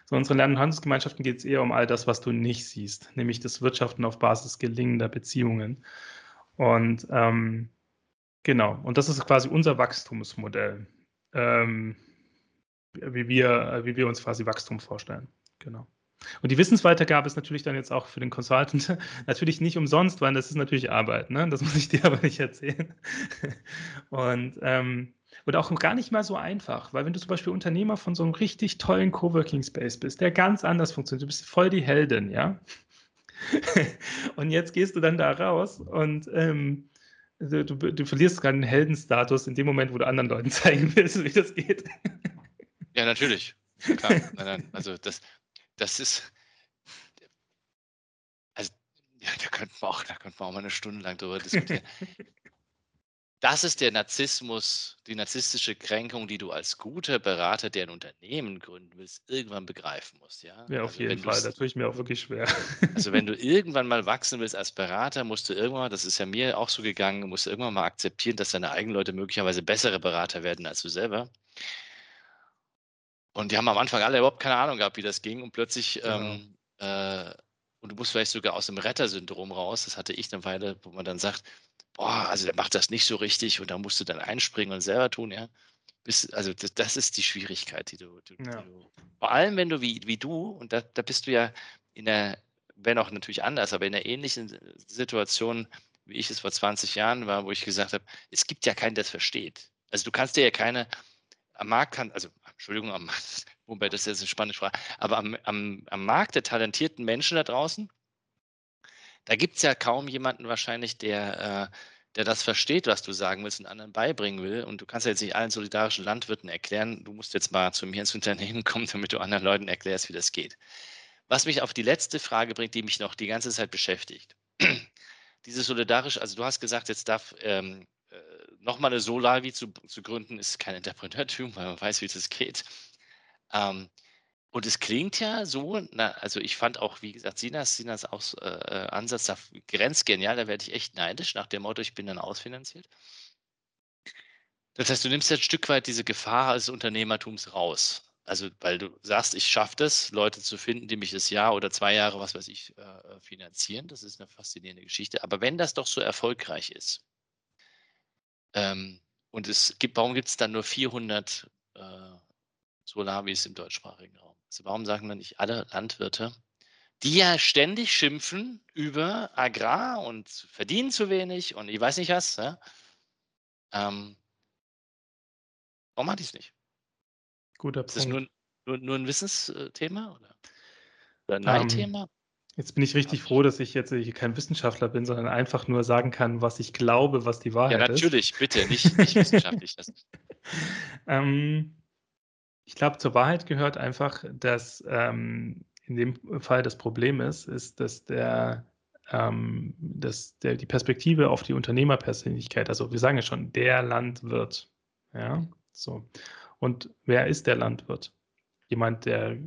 Speaker 3: So in unseren Lern- und Handlungsgemeinschaften geht es eher um all das, was du nicht siehst, nämlich das Wirtschaften auf Basis gelingender Beziehungen. Und ähm, genau, und das ist quasi unser Wachstumsmodell, ähm, wie, wir, wie wir uns quasi Wachstum vorstellen. Genau. Und die Wissensweitergabe ist natürlich dann jetzt auch für den Consultant natürlich nicht umsonst, weil das ist natürlich Arbeit. Ne? Das muss ich dir aber nicht erzählen. Und, ähm, und auch gar nicht mal so einfach, weil wenn du zum Beispiel Unternehmer von so einem richtig tollen Coworking Space bist, der ganz anders funktioniert, du bist voll die Heldin, ja. und jetzt gehst du dann da raus und ähm, du, du, du verlierst gerade den Heldenstatus in dem Moment, wo du anderen Leuten zeigen willst, wie das geht.
Speaker 2: ja, natürlich. Klar. Nein, nein. Also das, das ist, also, ja, da könnten wir auch, da könnten wir auch mal eine Stunde lang drüber diskutieren. das ist der Narzissmus, die narzisstische Kränkung, die du als guter Berater, der ein Unternehmen gründen willst, irgendwann begreifen musst. Ja,
Speaker 3: ja auf also jeden Fall. Das tue ich mir auch wirklich schwer.
Speaker 2: Also wenn du irgendwann mal wachsen willst als Berater, musst du irgendwann, das ist ja mir auch so gegangen, musst du irgendwann mal akzeptieren, dass deine eigenen Leute möglicherweise bessere Berater werden als du selber. Und die haben am Anfang alle überhaupt keine Ahnung gehabt, wie das ging. Und plötzlich, ähm, äh, und du musst vielleicht sogar aus dem Rettersyndrom raus, das hatte ich eine Weile, wo man dann sagt, boah, also der macht das nicht so richtig und da musst du dann einspringen und selber tun, ja. Bis, also das, das, ist die Schwierigkeit, die du, die, ja. die du, vor allem wenn du wie, wie du, und da, da bist du ja in der, wenn auch natürlich anders, aber in einer ähnlichen Situation, wie ich es vor 20 Jahren war, wo ich gesagt habe, es gibt ja keinen, der es versteht. Also du kannst dir ja keine, am Markt kann, also Entschuldigung, am, wobei das ist eine spannende Frage, aber am, am, am Markt der talentierten Menschen da draußen, da gibt es ja kaum jemanden wahrscheinlich, der, äh, der das versteht, was du sagen willst und anderen beibringen will. Und du kannst ja jetzt nicht allen solidarischen Landwirten erklären, du musst jetzt mal zu mir ins Unternehmen kommen, damit du anderen Leuten erklärst, wie das geht. Was mich auf die letzte Frage bringt, die mich noch die ganze Zeit beschäftigt. Diese solidarisch, also du hast gesagt, jetzt darf ähm, äh, nochmal eine Solavi zu, zu gründen, ist kein Entrepreneurtum, weil man weiß, wie das geht. Ähm, und es klingt ja so, na, also ich fand auch, wie gesagt, Sinas, Sinas Aus, äh, äh Ansatz da grenzgenial, da werde ich echt neidisch, nach dem Motto, ich bin dann ausfinanziert. Das heißt, du nimmst ja ein Stück weit diese Gefahr des Unternehmertums raus. Also, weil du sagst, ich schaffe das, Leute zu finden, die mich das Jahr oder zwei Jahre, was weiß ich, äh, äh, finanzieren. Das ist eine faszinierende Geschichte. Aber wenn das doch so erfolgreich ist, ähm, und es gibt, warum gibt es dann nur 400 äh, Solavis im deutschsprachigen Raum? Also warum sagen wir nicht alle Landwirte, die ja ständig schimpfen über Agrar und verdienen zu wenig und ich weiß nicht was. Ja? Ähm, warum mache ich es nicht?
Speaker 3: Guter Punkt.
Speaker 2: Ist das nur, nur, nur ein Wissensthema oder, oder ein ähm, Neidthema?
Speaker 3: Jetzt bin ich richtig froh, dass ich jetzt kein Wissenschaftler bin, sondern einfach nur sagen kann, was ich glaube, was die Wahrheit ist.
Speaker 2: Ja, natürlich, ist. bitte, nicht, nicht wissenschaftlich.
Speaker 3: ähm, ich glaube, zur Wahrheit gehört einfach, dass ähm, in dem Fall das Problem ist, ist, dass der, ähm, dass der, die Perspektive auf die Unternehmerpersönlichkeit, also wir sagen ja schon, der Landwirt, ja, so. Und wer ist der Landwirt? Jemand, der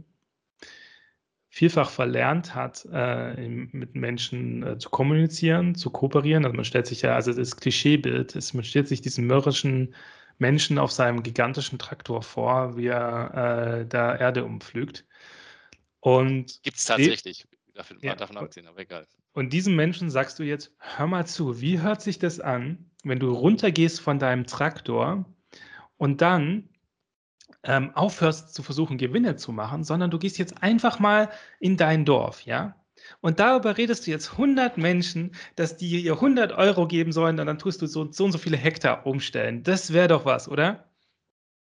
Speaker 3: vielfach verlernt hat, äh, mit Menschen äh, zu kommunizieren, zu kooperieren. Also man stellt sich ja, also das Klischeebild ist, man stellt sich diesen mürrischen Menschen auf seinem gigantischen Traktor vor, wie er äh, da Erde umpflügt. Und
Speaker 2: gibt es tatsächlich. Davon, ja, davon abziehen, aber egal.
Speaker 3: Und diesem Menschen sagst du jetzt, hör mal zu, wie hört sich das an, wenn du runtergehst von deinem Traktor und dann ähm, aufhörst zu versuchen, Gewinne zu machen, sondern du gehst jetzt einfach mal in dein Dorf, ja? Und darüber redest du jetzt 100 Menschen, dass die ihr 100 Euro geben sollen und dann tust du so, so und so viele Hektar umstellen. Das wäre doch was, oder?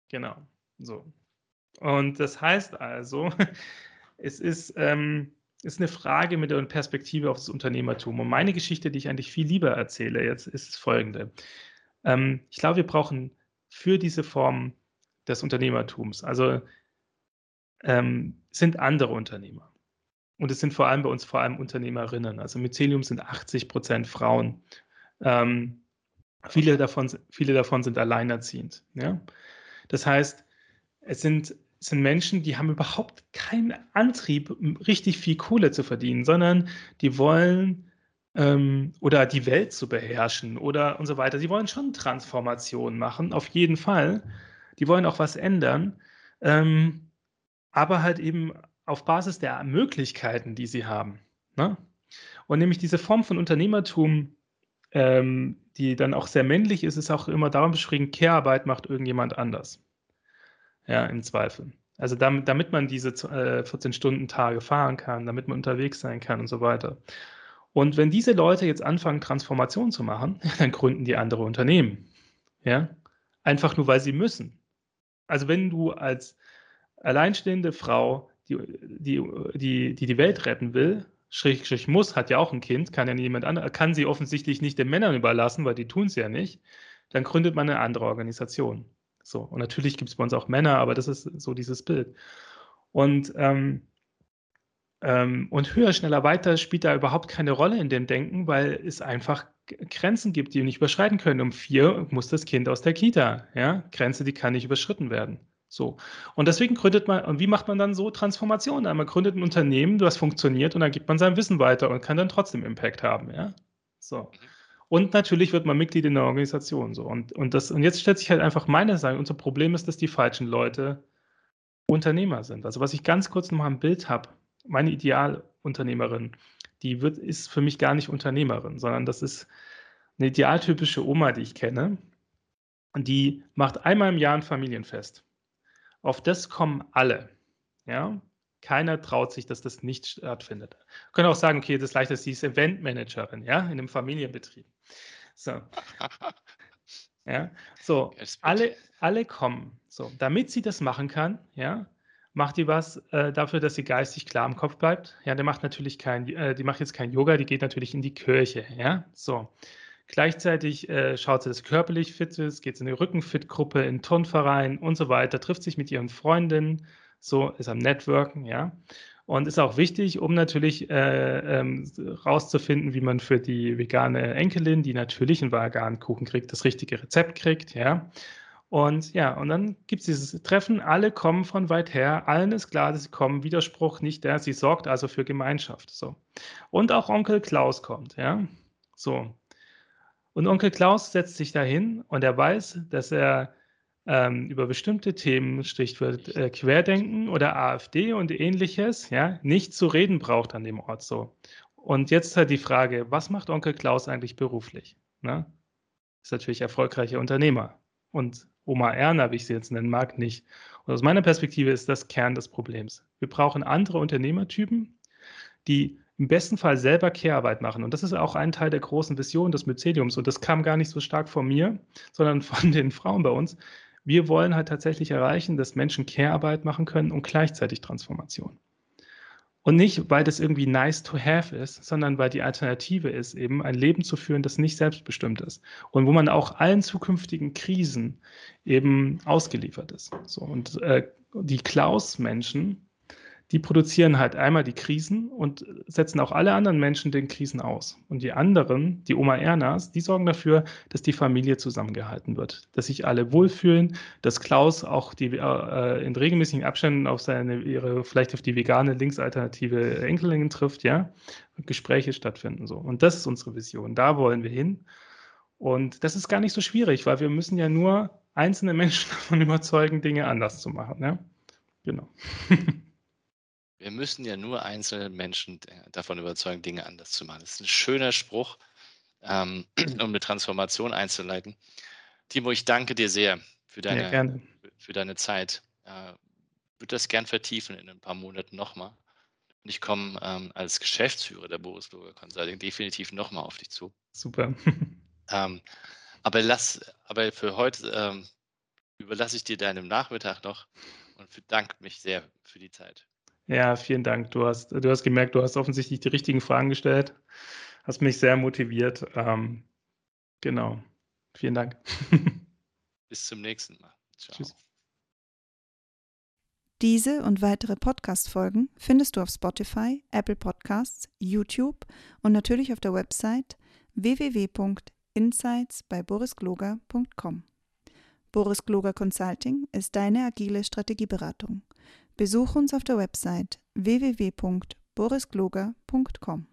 Speaker 3: Genau, so. Und das heißt also, es ist, ähm, ist eine Frage mit der Perspektive auf das Unternehmertum. Und meine Geschichte, die ich eigentlich viel lieber erzähle jetzt, ist folgende. Ähm, ich glaube, wir brauchen für diese Form des Unternehmertums, also ähm, sind andere Unternehmer. Und es sind vor allem bei uns vor allem Unternehmerinnen. Also Mycelium sind 80 Prozent Frauen. Ähm, viele, davon, viele davon sind alleinerziehend. Ja? Das heißt, es sind, es sind Menschen, die haben überhaupt keinen Antrieb, richtig viel Kohle zu verdienen, sondern die wollen ähm, oder die Welt zu beherrschen oder und so weiter. Sie wollen schon Transformationen machen, auf jeden Fall. Die wollen auch was ändern, ähm, aber halt eben auf Basis der Möglichkeiten, die sie haben. Ne? Und nämlich diese Form von Unternehmertum, ähm, die dann auch sehr männlich ist, ist auch immer darum beschrieben, Care-Arbeit macht irgendjemand anders. Ja, im Zweifel. Also damit, damit man diese äh, 14-Stunden-Tage fahren kann, damit man unterwegs sein kann und so weiter. Und wenn diese Leute jetzt anfangen, Transformation zu machen, dann gründen die andere Unternehmen. Ja, einfach nur, weil sie müssen. Also wenn du als alleinstehende Frau die, die, die, die die Welt retten will, schräg, schräg muss, hat ja auch ein Kind, kann ja niemand anderes, kann sie offensichtlich nicht den Männern überlassen, weil die tun es ja nicht, dann gründet man eine andere Organisation. So, und natürlich gibt es bei uns auch Männer, aber das ist so dieses Bild. Und, ähm, ähm, und höher, schneller, weiter spielt da überhaupt keine Rolle in dem Denken, weil es einfach Grenzen gibt, die wir nicht überschreiten können. Um vier muss das Kind aus der Kita. Ja? Grenze, die kann nicht überschritten werden. So. Und deswegen gründet man, und wie macht man dann so Transformationen? Man gründet ein Unternehmen, das funktioniert und dann gibt man sein Wissen weiter und kann dann trotzdem Impact haben. Ja? So. Und natürlich wird man Mitglied in der Organisation. So. Und, und, das, und jetzt stellt sich halt einfach meine Sache. Unser Problem ist, dass die falschen Leute Unternehmer sind. Also was ich ganz kurz noch mal im Bild habe, meine Idealunternehmerin, die wird, ist für mich gar nicht Unternehmerin, sondern das ist eine idealtypische Oma, die ich kenne. Und die macht einmal im Jahr ein Familienfest. Auf das kommen alle. Ja? Keiner traut sich, dass das nicht stattfindet. Wir können auch sagen, okay, das ist leichter, sie ist Eventmanagerin, ja, in einem Familienbetrieb. So. Ja, so, alle, alle kommen. So, damit sie das machen kann, ja, macht die was äh, dafür, dass sie geistig klar im Kopf bleibt. Ja, der macht natürlich kein, äh, die macht jetzt kein Yoga, die geht natürlich in die Kirche, ja, so. Gleichzeitig äh, schaut sie, dass sie körperlich fit ist, geht in eine Rückenfit-Gruppe, in Turnverein und so weiter, trifft sich mit ihren Freundinnen, so ist am Networken, ja. Und ist auch wichtig, um natürlich äh, ähm, rauszufinden, wie man für die vegane Enkelin, die natürlich einen veganen Kuchen kriegt, das richtige Rezept kriegt, ja. Und ja, und dann gibt es dieses Treffen, alle kommen von weit her, allen ist klar, dass sie kommen, Widerspruch nicht der, sie sorgt also für Gemeinschaft. So. Und auch Onkel Klaus kommt, ja. So. Und Onkel Klaus setzt sich dahin und er weiß, dass er ähm, über bestimmte Themen, Stichwort äh, Querdenken oder AfD und ähnliches, ja, nicht zu reden braucht an dem Ort so. Und jetzt halt die Frage, was macht Onkel Klaus eigentlich beruflich? Ne? Ist natürlich erfolgreicher Unternehmer. Und Oma Erna, wie ich sie jetzt nennen mag, nicht. Und aus meiner Perspektive ist das Kern des Problems. Wir brauchen andere Unternehmertypen, die im besten Fall selber Care-Arbeit machen. Und das ist auch ein Teil der großen Vision des Myceliums. Und das kam gar nicht so stark von mir, sondern von den Frauen bei uns. Wir wollen halt tatsächlich erreichen, dass Menschen Care-Arbeit machen können und gleichzeitig Transformation. Und nicht, weil das irgendwie nice to have ist, sondern weil die Alternative ist, eben ein Leben zu führen, das nicht selbstbestimmt ist. Und wo man auch allen zukünftigen Krisen eben ausgeliefert ist. So, und äh, die Klaus-Menschen, die produzieren halt einmal die Krisen und setzen auch alle anderen Menschen den Krisen aus. Und die anderen, die Oma Ernas, die sorgen dafür, dass die Familie zusammengehalten wird, dass sich alle wohlfühlen, dass Klaus auch die, äh, in regelmäßigen Abständen auf seine, ihre, vielleicht auf die vegane linksalternative Enkelin trifft, ja, Gespräche stattfinden so. Und das ist unsere Vision. Da wollen wir hin. Und das ist gar nicht so schwierig, weil wir müssen ja nur einzelne Menschen davon überzeugen, Dinge anders zu machen. Ja? Genau.
Speaker 2: Wir müssen ja nur einzelne Menschen davon überzeugen, Dinge anders zu machen. Das ist ein schöner Spruch, ähm, um eine Transformation einzuleiten. Timo, ich danke dir sehr für deine, ja, für deine Zeit. Ich äh, würde das gern vertiefen in ein paar Monaten nochmal. Und ich komme ähm, als Geschäftsführer der Boris Luger Consulting definitiv nochmal auf dich zu.
Speaker 3: Super.
Speaker 2: ähm, aber, lass, aber für heute ähm, überlasse ich dir deinem Nachmittag noch und bedanke mich sehr für die Zeit.
Speaker 3: Ja, vielen Dank. Du hast, du hast gemerkt, du hast offensichtlich die richtigen Fragen gestellt. Hast mich sehr motiviert. Ähm, genau. Vielen Dank.
Speaker 2: Bis zum nächsten Mal. Ciao. Tschüss.
Speaker 1: Diese und weitere Podcast-Folgen findest du auf Spotify, Apple Podcasts, YouTube und natürlich auf der Website www.insights bei borisgloger.com. Boris Gloger Consulting ist deine agile Strategieberatung. Besuch uns auf der Website www.borisgloger.com.